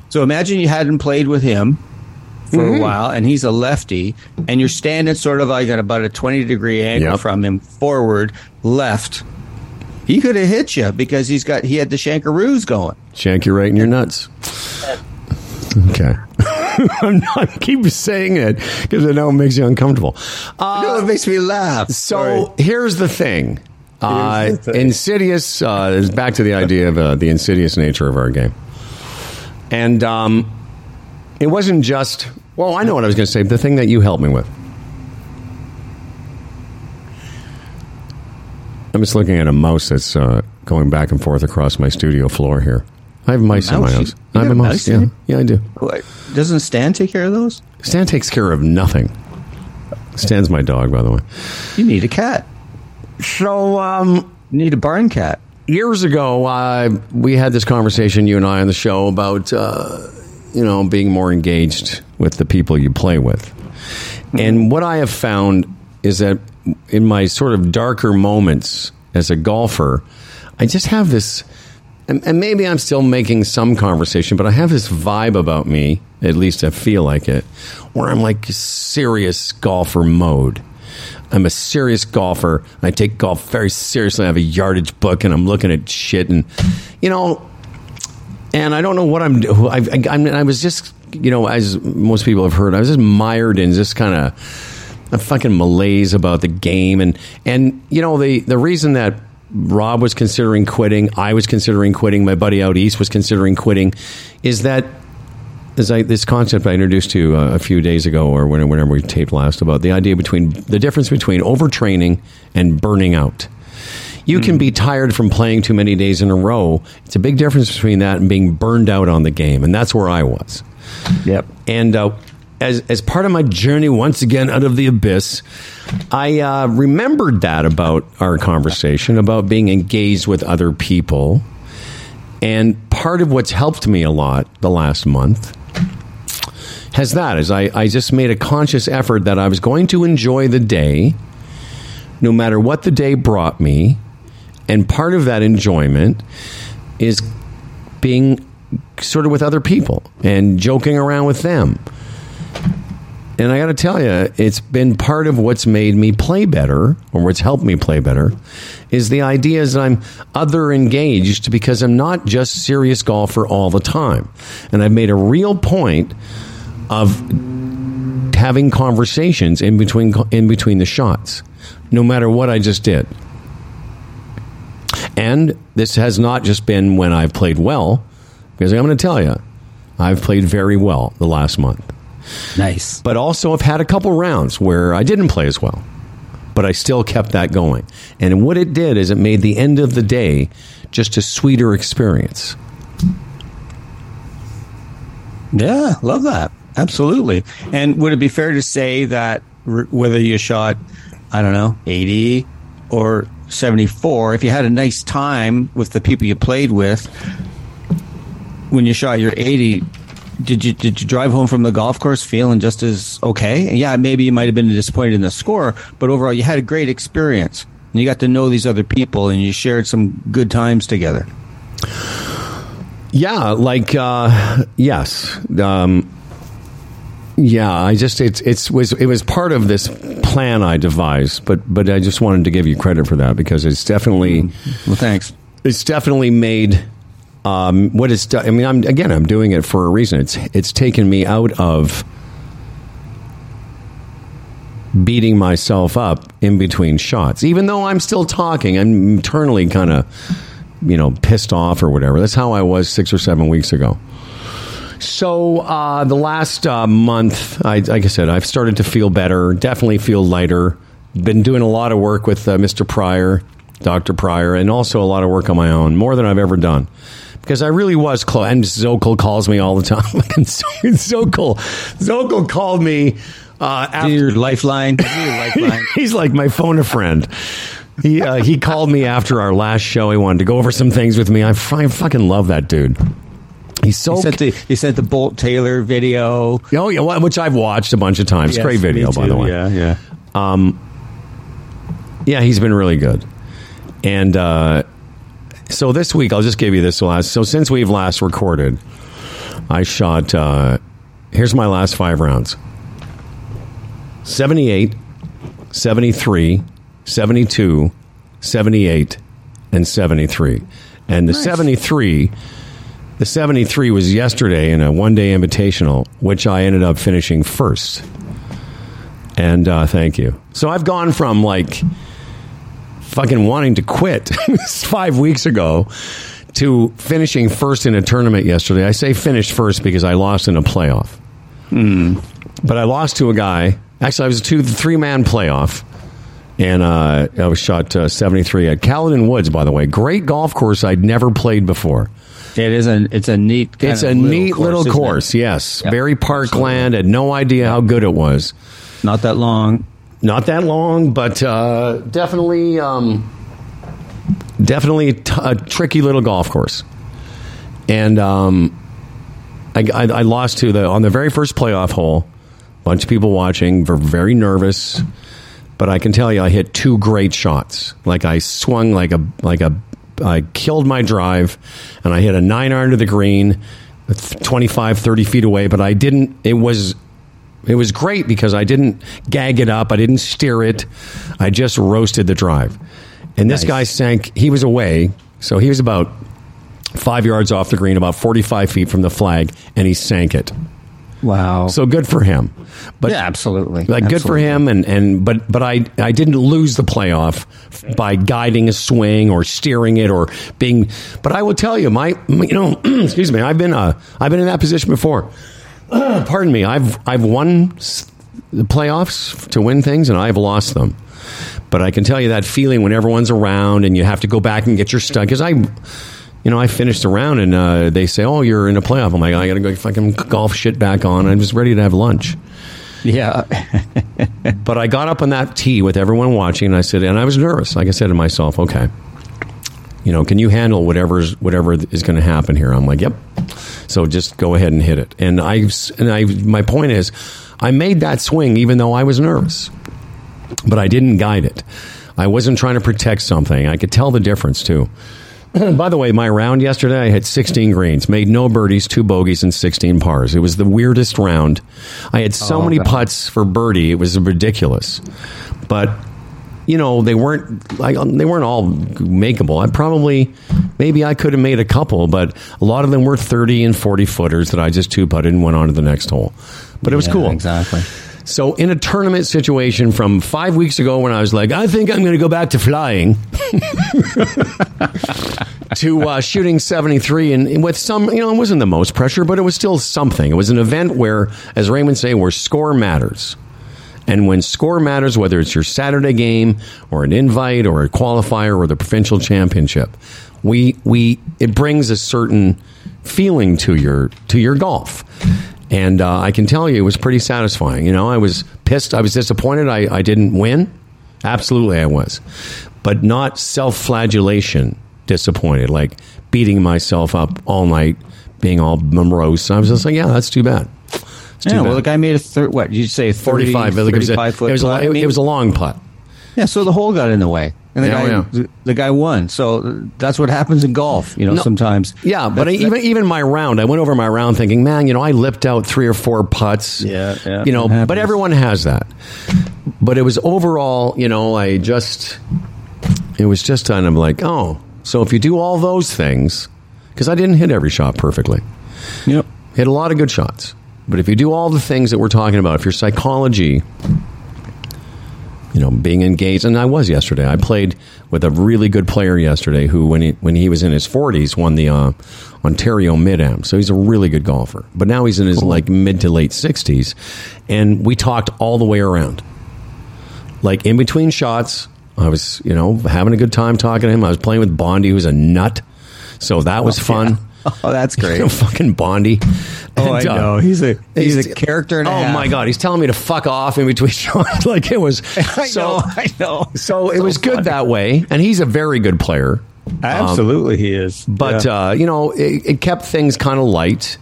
So imagine you hadn't played with him for
Mm-hmm.
a while, and he's a lefty, and you're standing sort of like at about a 20 degree angle
Yep.
from him forward left. He could have hit you because he's got he had the shankaroos going.
Shank you right in your nuts. Okay. <laughs> I'm not I keep saying it because I know it makes you uncomfortable. Uh,
no, it makes me laugh.
So here's the thing. Uh,
Here's the thing.
Insidious uh, is back to the idea of uh, the insidious nature of our game, and um, it wasn't just. Well, I know what I was going to say. The thing that you helped me with. I'm just looking at a mouse that's uh, going back and forth across my studio floor here. I have mice in my house.
You
I'm a mouse Yeah, yeah, I do.
What, Doesn't Stan take care of those?
Stan takes care of nothing. Stan's my dog, by the way.
You need a cat.
So, um,
You need a barn cat.
years ago, uh, we had this conversation, you and I, on the show about uh, you know being more engaged with the people you play with. And mm-hmm. what I have found is that in my sort of darker moments as a golfer, I just have this. And, and maybe I'm still making some conversation, but I have this vibe about me, at least I feel like it, where I'm like serious golfer mode. I'm a serious golfer. I take golf very seriously. I have a yardage book, and I'm looking at shit, and you know, and I don't know what I'm doing. I, I, I'm- I was just, you know, as most people have heard, I was just mired in just kind of a fucking malaise about the game, and and you know, the the reason that Rob was considering quitting, I was considering quitting, my buddy out east was considering quitting, is that as I, this concept I introduced to you uh, a few days ago, or whenever we taped last, about the idea between the difference between overtraining and burning out. You can be tired from playing too many days in a row. It's a big difference between that and being burned out on the game, and that's where I was.
Yep.
And uh, as as part of my journey once again out of the abyss, I uh, remembered that about our conversation about being engaged with other people, And part of what's helped me a lot the last month has that is I, I just made a conscious effort that I was going to enjoy the day no matter what the day brought me. And part of that enjoyment is being sort of with other people and joking around with them. And I got to tell you, it's been part of what's made me play better, or what's helped me play better, is the idea is that I'm other engaged because I'm not just serious golfer all the time. And I've made a real point of having conversations in between in between the shots, no matter what I just did. And this has not just been when I've played well, because I'm going to tell you, I've played very well the last month.
Nice.
But also, I've had a couple rounds where I didn't play as well, but I still kept that going. And what it did is it made the end of the day just a sweeter experience.
Yeah, love that. Absolutely. And would it be fair to say that r- whether you shot, I don't know, 80 or 74, if you had a nice time with the people you played with, when you shot your 80, did you did you drive home from the golf course feeling just as okay? Yeah, maybe you might have been disappointed in the score, but overall you had a great experience. And you got to know these other people and you shared some good times together.
Yeah, like uh, yes, um, yeah. I just it's it's was it was part of this plan I devised, but but I just wanted to give you credit for that because it's definitely
Well, thanks.
it's definitely made um, what done. I mean, I'm again, I'm doing it for a reason. It's it's taken me out of beating myself up in between shots, even though I'm still talking. I'm internally kind of you know pissed off or whatever. That's how I was six or seven weeks ago. So uh, the last uh, month, I, like I said, I've started to feel better. Definitely feel lighter. Been doing a lot of work with uh, Mr. Prior, Dr. Prior, and also a lot of work on my own, more than I've ever done. Because I really was close. And Zokol calls me all the time. <laughs> Zokol, Zokol called me uh, after
Your lifeline. <laughs> Lifeline.
he's like my phone a friend. He uh, he called me after our last show. He wanted to go over some things with me. I, f- I fucking love that dude. He's so
You sent the you sent the Bolte Taylor video.
oh yeah, which I've watched a bunch of times.
Yes,
Great video, by the way.
Yeah, yeah.
Yeah, he's been really good. And uh, so this week, I'll just give you this last. So since we've last recorded, I shot. Uh, here's my last five rounds 78, 73, 72, 78, and 73. And the 73. The 73 was yesterday in a one day invitational, which I ended up finishing first. And uh, thank you. So I've gone from like fucking wanting to quit <laughs> five weeks ago to finishing first in a tournament yesterday. I say finished first because I lost in a playoff. But I lost to a guy. Actually, I was a two, three man playoff. And uh, I was shot uh, 73 at Caledon Woods, by the way. Great golf course I'd never played before.
It is a it's a neat
It's a neat little
isn't it?
course, yes.
Yeah,
Very parkland. Had no idea how good it was.
Not that long.
Not that long, but uh, definitely, um, definitely t- a tricky little golf course. And um, I, I, I lost to the on the very first playoff hole. A Bunch of people watching, were very nervous. But I can tell you, I hit two great shots. Like I swung like a like a, I killed my drive, and I hit a nine iron to the green, 25, 30 feet away. But I didn't. It was it was great because I didn't gag it up. I didn't steer it. I just roasted the drive. And this
Nice.
guy sank. He was away, so he was about five yards off the green, about forty-five feet from the flag, and he sank it.
Wow.
So good for him. But
yeah, absolutely.
like good for him and and but but I I didn't lose the playoff by guiding a swing or steering it or being but I will tell you my you know <clears throat> excuse me I've been uh I've been in that position before <clears throat> pardon me I've I've won the playoffs to win things and I've lost them but I can tell you that feeling when everyone's around and you have to go back and get your stuff because I you know, I finished the round and uh, they say, "Oh, you're in a playoff." I'm like, "I got to go fucking golf shit back on." I'm just ready to have lunch.
Yeah. <laughs>
But I got up on that tee with everyone watching, and I said, and I was nervous. Like I said to myself, okay, You know, can you handle whatever's whatever is going to happen here? I'm like, yep. So just go ahead and hit it. And I and I my point is, I made that swing even though I was nervous, but I didn't guide it. I wasn't trying to protect something. I could tell the difference too. <clears throat> By the way, my round yesterday, I had 16 greens, made no birdies, two bogeys, and 16 pars. It was the weirdest round. I had so
Oh,
many
God.
putts for birdie; it was ridiculous. But you know, they weren't like they weren't all makeable. I probably, maybe I could have made a couple, but a lot of them were 30 and 40 footers that I just two putted and went on to the next hole. But it was
Yeah,
cool.
Exactly.
So, in a tournament situation from five weeks ago, when I was like, I think I'm going to go back to flying, <laughs> to uh, shooting 73, and, and with some, you know, it wasn't the most pressure, but it was still something. It was an event where, as Raymond say, where score matters. And when score matters, whether it's your Saturday game or an invite or a qualifier or the provincial championship, we we it brings a certain feeling to your to your golf. And uh, I can tell you, it was pretty satisfying. You know, I was pissed. I was disappointed. I, I didn't win. Absolutely, I was, but not self-flagellation. Disappointed, like beating myself up all night, being all morose. I was just like, yeah, that's too bad.
Yeah, well,
bad.
the guy made a third. What did you say? 30,
45. It was, a,
35 foot
it, was a,
putt?
it,
I mean,
was a long putt.
yeah. So the hole got in the way, and the
Yeah,
guy,
yeah.
The, the guy won. So uh, that's what happens in golf. You know,
No.
sometimes.
Yeah, but I,
That's-
even even my round, I went over my round thinking, man, you know, I lipped out three or four putts.
Yeah, yeah,
You know,
it happens.
but everyone has that. But it was overall, you know, I just, it was just kind of like, oh, so if you do all those things, because I didn't hit every shot perfectly,
Yep.
hit a lot of good shots. But if you do all the things that we're talking about, if your psychology, you know, being engaged, and I was yesterday. I played with a really good player yesterday who, when he when he was in his forties, won the uh, Ontario Mid Am. So he's a really good golfer. But now he's in his like mid to late sixties, and we talked all the way around. Like in between shots, I was you know having a good time talking to him. I was playing with Bondi, who's a nut. So that was fun. <laughs>
Oh, that's great.
You <laughs> know, fucking Bondi.
Oh, I
And, uh,
know. He's a he's, a character.
Oh
half.
my god, he's telling me to fuck off in between <laughs> shots. like it was.
I
so,
know. I know.
So it was good that way, and he's a very good player.
Absolutely, he is.
But
Yeah.
uh, you know, it, it kept things kind of light.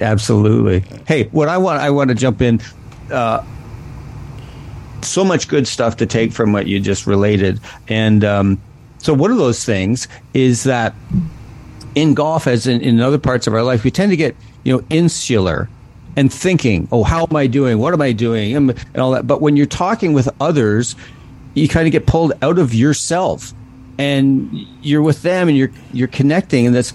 Absolutely. Hey, what I want I want to jump in. Uh, so much good stuff to take from what you just related, and um, so one of those things is that in golf, as in, in other parts of our life, we tend to get you know insular and thinking, "Oh, how am I doing? What am I doing?" and, and all that. But when you're talking with others, you kind of get pulled out of yourself, and you're with them, and you're you're connecting, and that's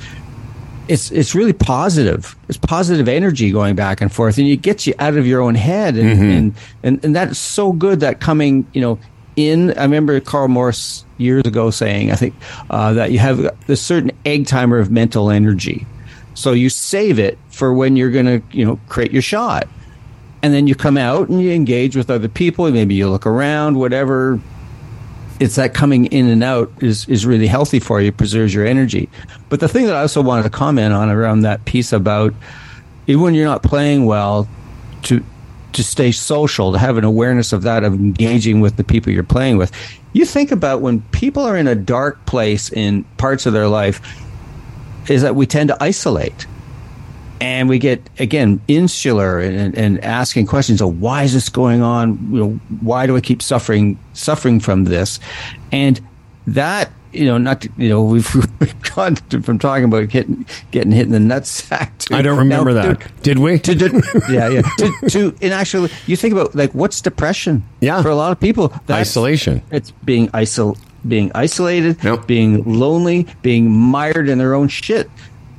it's it's really positive. It's positive energy going back and forth, and it gets you out of your own head, and mm-hmm. and, and and that's so good. That coming, you know, in. I remember Karl Morris years ago saying, I think uh, that you have a certain egg timer of mental energy, so you save it for when you're going to, you know, create your shot, and then you come out and you engage with other people. Maybe you look around, whatever it's that coming in and out is is really healthy for you, preserves your energy. But the thing that I also wanted to comment on around that piece about even when you're not playing well, to to stay social, to have an awareness of that, of engaging with the people you're playing with. You think about when people are in a dark place in parts of their life, is that we tend to isolate. And we get again insular and, and asking questions of why is this going on? You know why do i keep suffering suffering from this? And that you know not to, you know we've, <laughs> we've gone to, from talking about getting getting hit in the nutsack to
I don't remember
now
that.
to-
Did we?
to, to, yeah, yeah. To, to and actually, you think about like what's depression?
Yeah.
for a lot of people,
Isolation.
It's being isol, being isolated,
Yep.
being lonely, being mired in their own shit,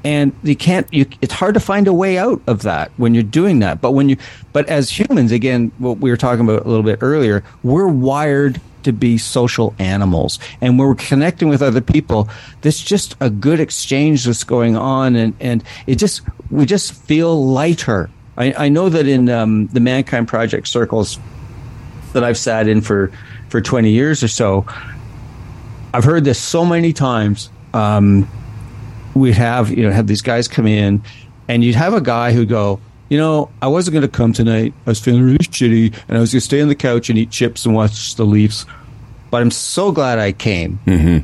and you can't. You, it's hard to find a way out of that when you're doing that. But when you, but as humans, again, what we were talking about a little bit earlier, we're wired to be social animals. And when we're connecting with other people there's just a good exchange that's going on and and it just we just feel lighter. I, I know that in um, the mankind project circles that i've sat in for for 20 years or so i've heard this so many times. Um, we'd have you know have these guys come in and you'd have a guy who'd go you know i wasn't going to come tonight i was feeling really shitty and i was going to stay on the couch and eat chips and watch the leafs but i'm so glad i came mm-hmm.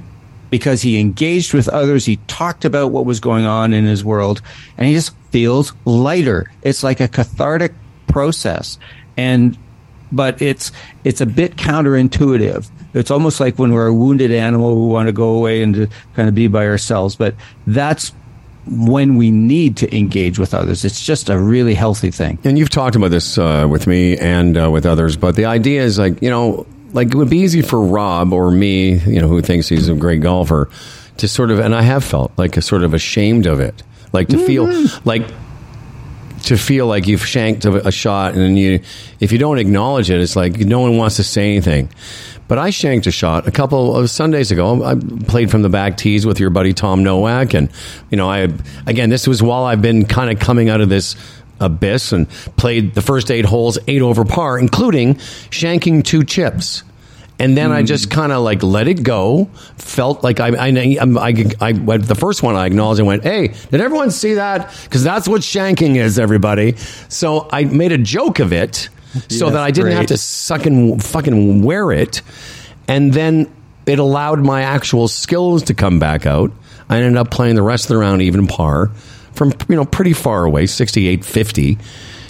because he engaged with others. He talked about what was going on in his world and he just feels lighter. It's like a cathartic process. And, but it's, it's a bit counterintuitive. It's almost like when we're a wounded animal, we want to go away and to kind of be by ourselves. But that's when we need to engage with others. It's just a really healthy thing.
And you've talked about this uh, with me and uh, with others, but the idea is like, you know, like it would be easy for Rob or me, you know, who thinks he's a great golfer, to sort of, and I have felt like a sort of ashamed of it, like to mm-hmm. feel like to feel like you've shanked a, a shot, and you, if you don't acknowledge it, it's like no one wants to say anything. But I shanked a shot a couple of Sundays ago. I played from the back tees with your buddy Tom Nowak, and you know, I again, this was while I've been kind of coming out of this abyss and played the first eight holes eight over par, including shanking two chips. And then mm. I just kind of like let it go. Felt like I, I, I, I, went the first one I acknowledged and went, "Hey, did everyone see that? Because that's what shanking is, everybody." So I made a joke of it, <laughs> so yeah, that I didn't great. have to suck and fucking wear it. And then it allowed my actual skills to come back out. I ended up playing the rest of the round even par from you know pretty far away, 68 50.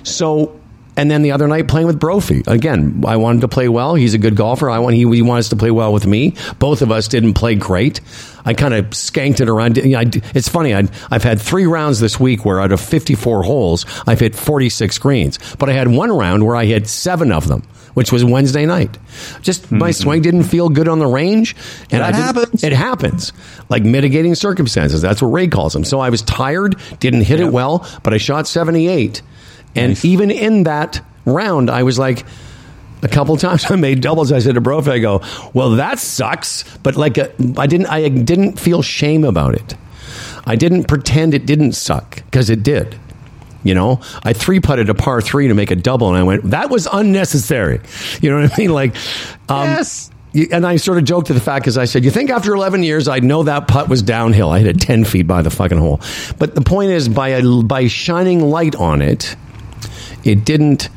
So and then the other night playing with Brophy. Again, I wanted to play well. He's a good golfer. I want he, he wants to play well with me. Both of us didn't play great. I kind of skanked it around. You know, I, it's funny. i have had three rounds this week where out of 54 holes, I've hit 46 greens. But I had one round where I hit seven of them, which was Wednesday night. Just mm-hmm. my swing didn't feel good on the range.
And that happens.
It happens. Like mitigating circumstances. That's what Ray calls them. So I was tired, didn't hit it well, but I shot 78 and nice. even in that round, I was like, a couple <laughs> times I made doubles. I said to Brophy, I go, well, that sucks. But like, a, I didn't, I didn't feel shame about it. I didn't pretend it didn't suck because it did. You know, I three putted a par three to make a double, and I went, that was unnecessary. <laughs> You know what I mean? Like,
um, yes.
And I sort of joked to the fact because I said, "You think after 11 years I'd know that putt was downhill? I hit it 10 feet by the fucking hole." But the point is, by a, by shining light on it, it didn't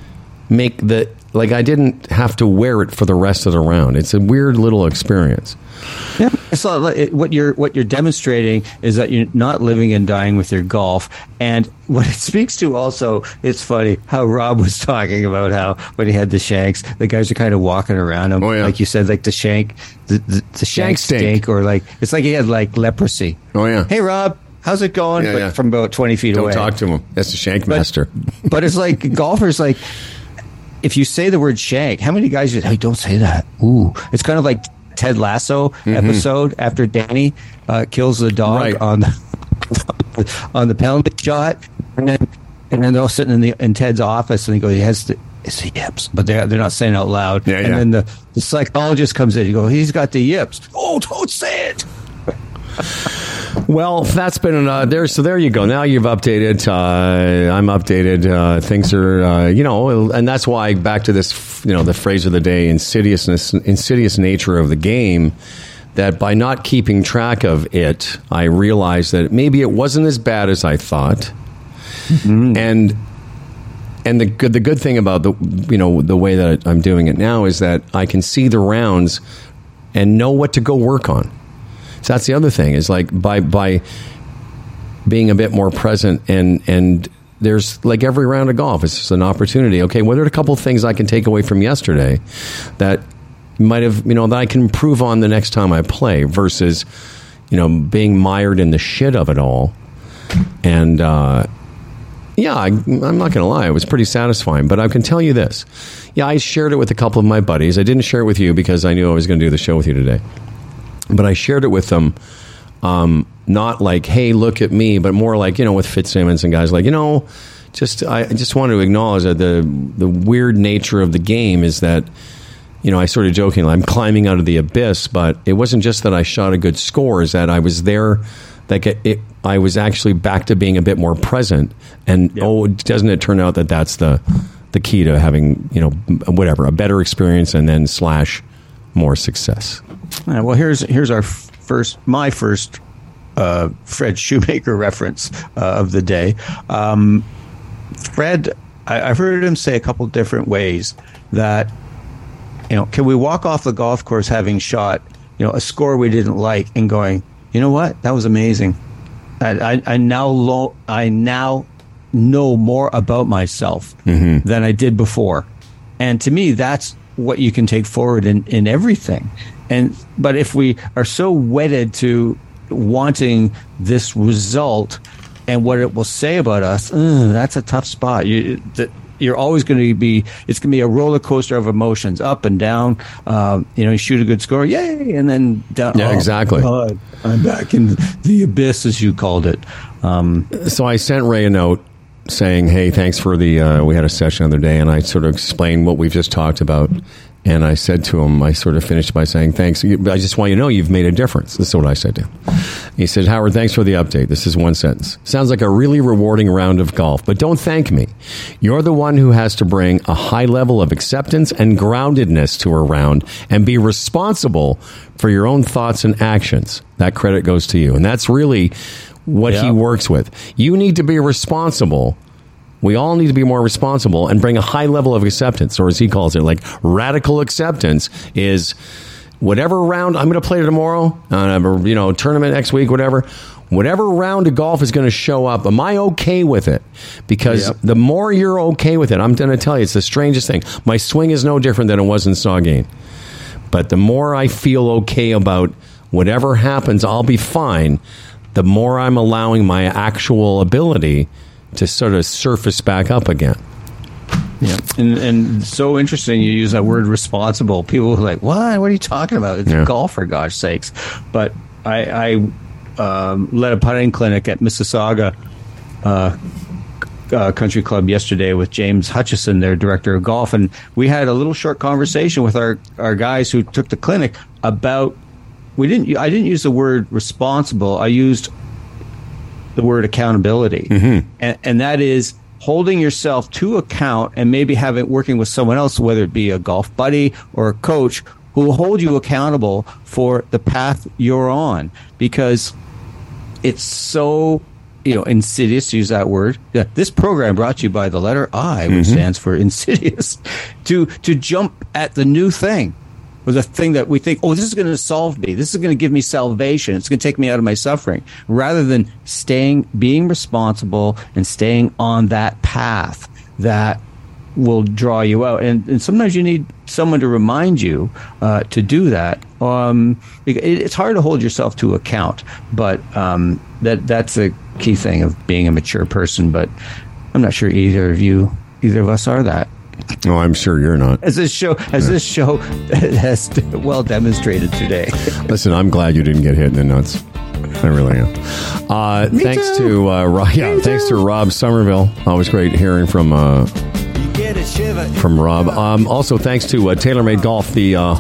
make the like I didn't have to wear it for the rest of the round. It's a weird little experience.
Yeah, so what you're what you're demonstrating is that you're not living and dying with your golf, and what it speaks to also, it's funny how Rob was talking about how when he had the shanks, the guys are kind of walking around him, oh, yeah. like you said, like the shank, the, the, the shank, shank stink, or like it's like he had like leprosy.
Oh yeah.
Hey Rob, how's it going? Yeah, yeah. From about 20 feet
Don't
away.
Don't talk to him. That's the shank master.
But, <laughs> but it's like golfers, like, if you say the word shank, how many guys say, hey, don't say that? Ooh. It's kind of like Ted Lasso mm-hmm. episode after Danny uh, kills the dog right. on the, <laughs> on the penalty shot. And then, and then they're all sitting in, the, in Ted's office and he goes, he has the, it's the yips, but they're, they're not saying out loud. Yeah, and yeah. then the, the psychologist comes in. You go, he's got the yips. Oh, don't say it. <laughs>
Well, that's been an uh, there. So there you go. Now you've updated. Uh, I'm updated. Uh, things are, uh, you know, and that's why back to this, you know, the phrase of the day: insidiousness, insidious nature of the game. That by not keeping track of it, I realized that maybe it wasn't as bad as I thought, mm-hmm. and and the good the good thing about the you know the way that I'm doing it now is that I can see the rounds and know what to go work on. So that's the other thing is like by by being a bit more present and and there's like every round of golf, it's just an opportunity. Okay, what are a couple things I can take away from yesterday that might have you know that I can improve on the next time I play versus you know being mired in the shit of it all and. uh yeah, I, am not going to lie. It was pretty satisfying. But I can tell you this. Yeah, I shared it with a couple of my buddies. I didn't share it with you because I knew I was going to do the show with you today. But I shared it with them, um, not like, "Hey, look at me," but more like you know, with Fitzsimmons and guys like you know, just I just want to acknowledge that the the weird nature of the game is that you know, I sort of joking, I'm climbing out of the abyss, but it wasn't just that I shot a good score, is that I was there, that it, it, I was actually back to being a bit more present. And oh, doesn't it turn out that that's the, the key to having, you know, whatever, a better experience and then slash more success?
Yeah, well, here's here's our first, my first uh, Fred Shoemaker <laughs> reference uh, of the day. Um, Fred, I, have heard him say a couple different ways that you know, can we walk off the golf course having shot you know, a score we didn't like, and going, you know what, that was amazing. I, I, I now lo- I now know more about myself
Mm-hmm.
than I did before, and to me, that's what you can take forward in, in everything. And but if we are so wedded to wanting this result and what it will say about us, uh, that's a tough spot. You, that you're always going to be. It's going to be a roller coaster of emotions, up and down. Um, you know, you shoot a good score, yay, and then down.
Yeah, exactly.
God, I'm back in the abyss, as you called it. Um,
So I sent Ray a note saying, "Hey, thanks for the. Uh, we had a session the other day, and I sort of explained what we've just talked about." And I said to him, I sort of finished by saying, "Thanks. I just want you to know you've made a difference." This is what I said to him. He said, "Howard, thanks for the update. This is one sentence. Sounds like a really rewarding round of golf, but don't thank me. You're the one who has to bring a high level of acceptance and groundedness to a round, and be responsible for your own thoughts and actions. That credit goes to you, and that's really." What he works with. You need to be responsible. We all need to be more responsible and bring a high level of acceptance, or as he calls it, like radical acceptance is whatever round I'm going to play tomorrow, uh, you know, tournament next week, whatever. Whatever round of golf is going to show up, am I okay with it? Because
Yep.
the more you're okay with it, I'm going to tell you, it's the strangest thing. My swing is no different than it was in Saugeen. But the more I feel okay about whatever happens, I'll be fine. The more I'm allowing my actual ability to sort of surface back up again.
Yeah, and and so interesting you use that word responsible. People are like, "What? What are you talking about? It's
Yeah.
golf for God's sakes!" But I, I um, led a putting clinic at Mississauga uh, uh, Country Club yesterday with James Hutchison, their director of golf, and we had a little short conversation with our our guys who took the clinic about. We didn't. I didn't use the word responsible. I used the word accountability, mm-hmm. and, and that is holding yourself to account and maybe having working with someone else, whether it be a golf buddy or a coach, who will hold you accountable for the path you're on, because it's so you know insidious to use that word. Yeah, this program brought to you by the letter i which mm-hmm. stands for <laughs> insidious to to jump at the new thing or the thing that we think oh this is going to solve me. This is going to give me salvation. It's going to take me out of my suffering. Rather than staying being responsible and staying on that path that will draw you out. And, and sometimes you need someone to remind you uh, to do that. Um, it, it's hard to hold yourself to account but um, that that's a key thing of being a mature person but i'm not sure either of you either of us are that
Oh, I'm sure you're not.
as this show as this show <laughs> has well demonstrated today <laughs>
Listen, I'm glad you didn't get hit in the nuts. I really am. Uh, thanks
too.
to uh, Ro- yeah, thanks to Rob Sommerville. Always great hearing from uh, from Rob. Um, also, thanks to uh, TaylorMade Golf, the uh,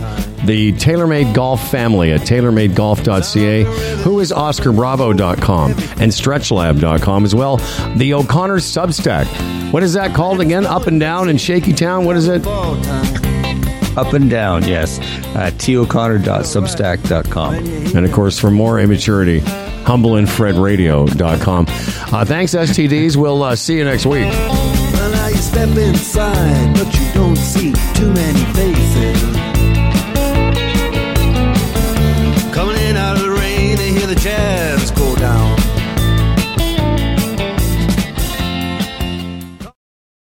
the TaylorMade Golf family at TaylorMadeGolf.ca, who is OscarBravo.com and StretchLab.com as well. The O'Connor Substack. What is that called again? Up and down in Shaky Town. What is it?
up and down yes uh, toconnor.substack.com
And of course, for more immaturity, humbleandfredradio.com. Uh, thanks, STDs. We'll uh, see you next week.
Step inside, but you don't see too many faces.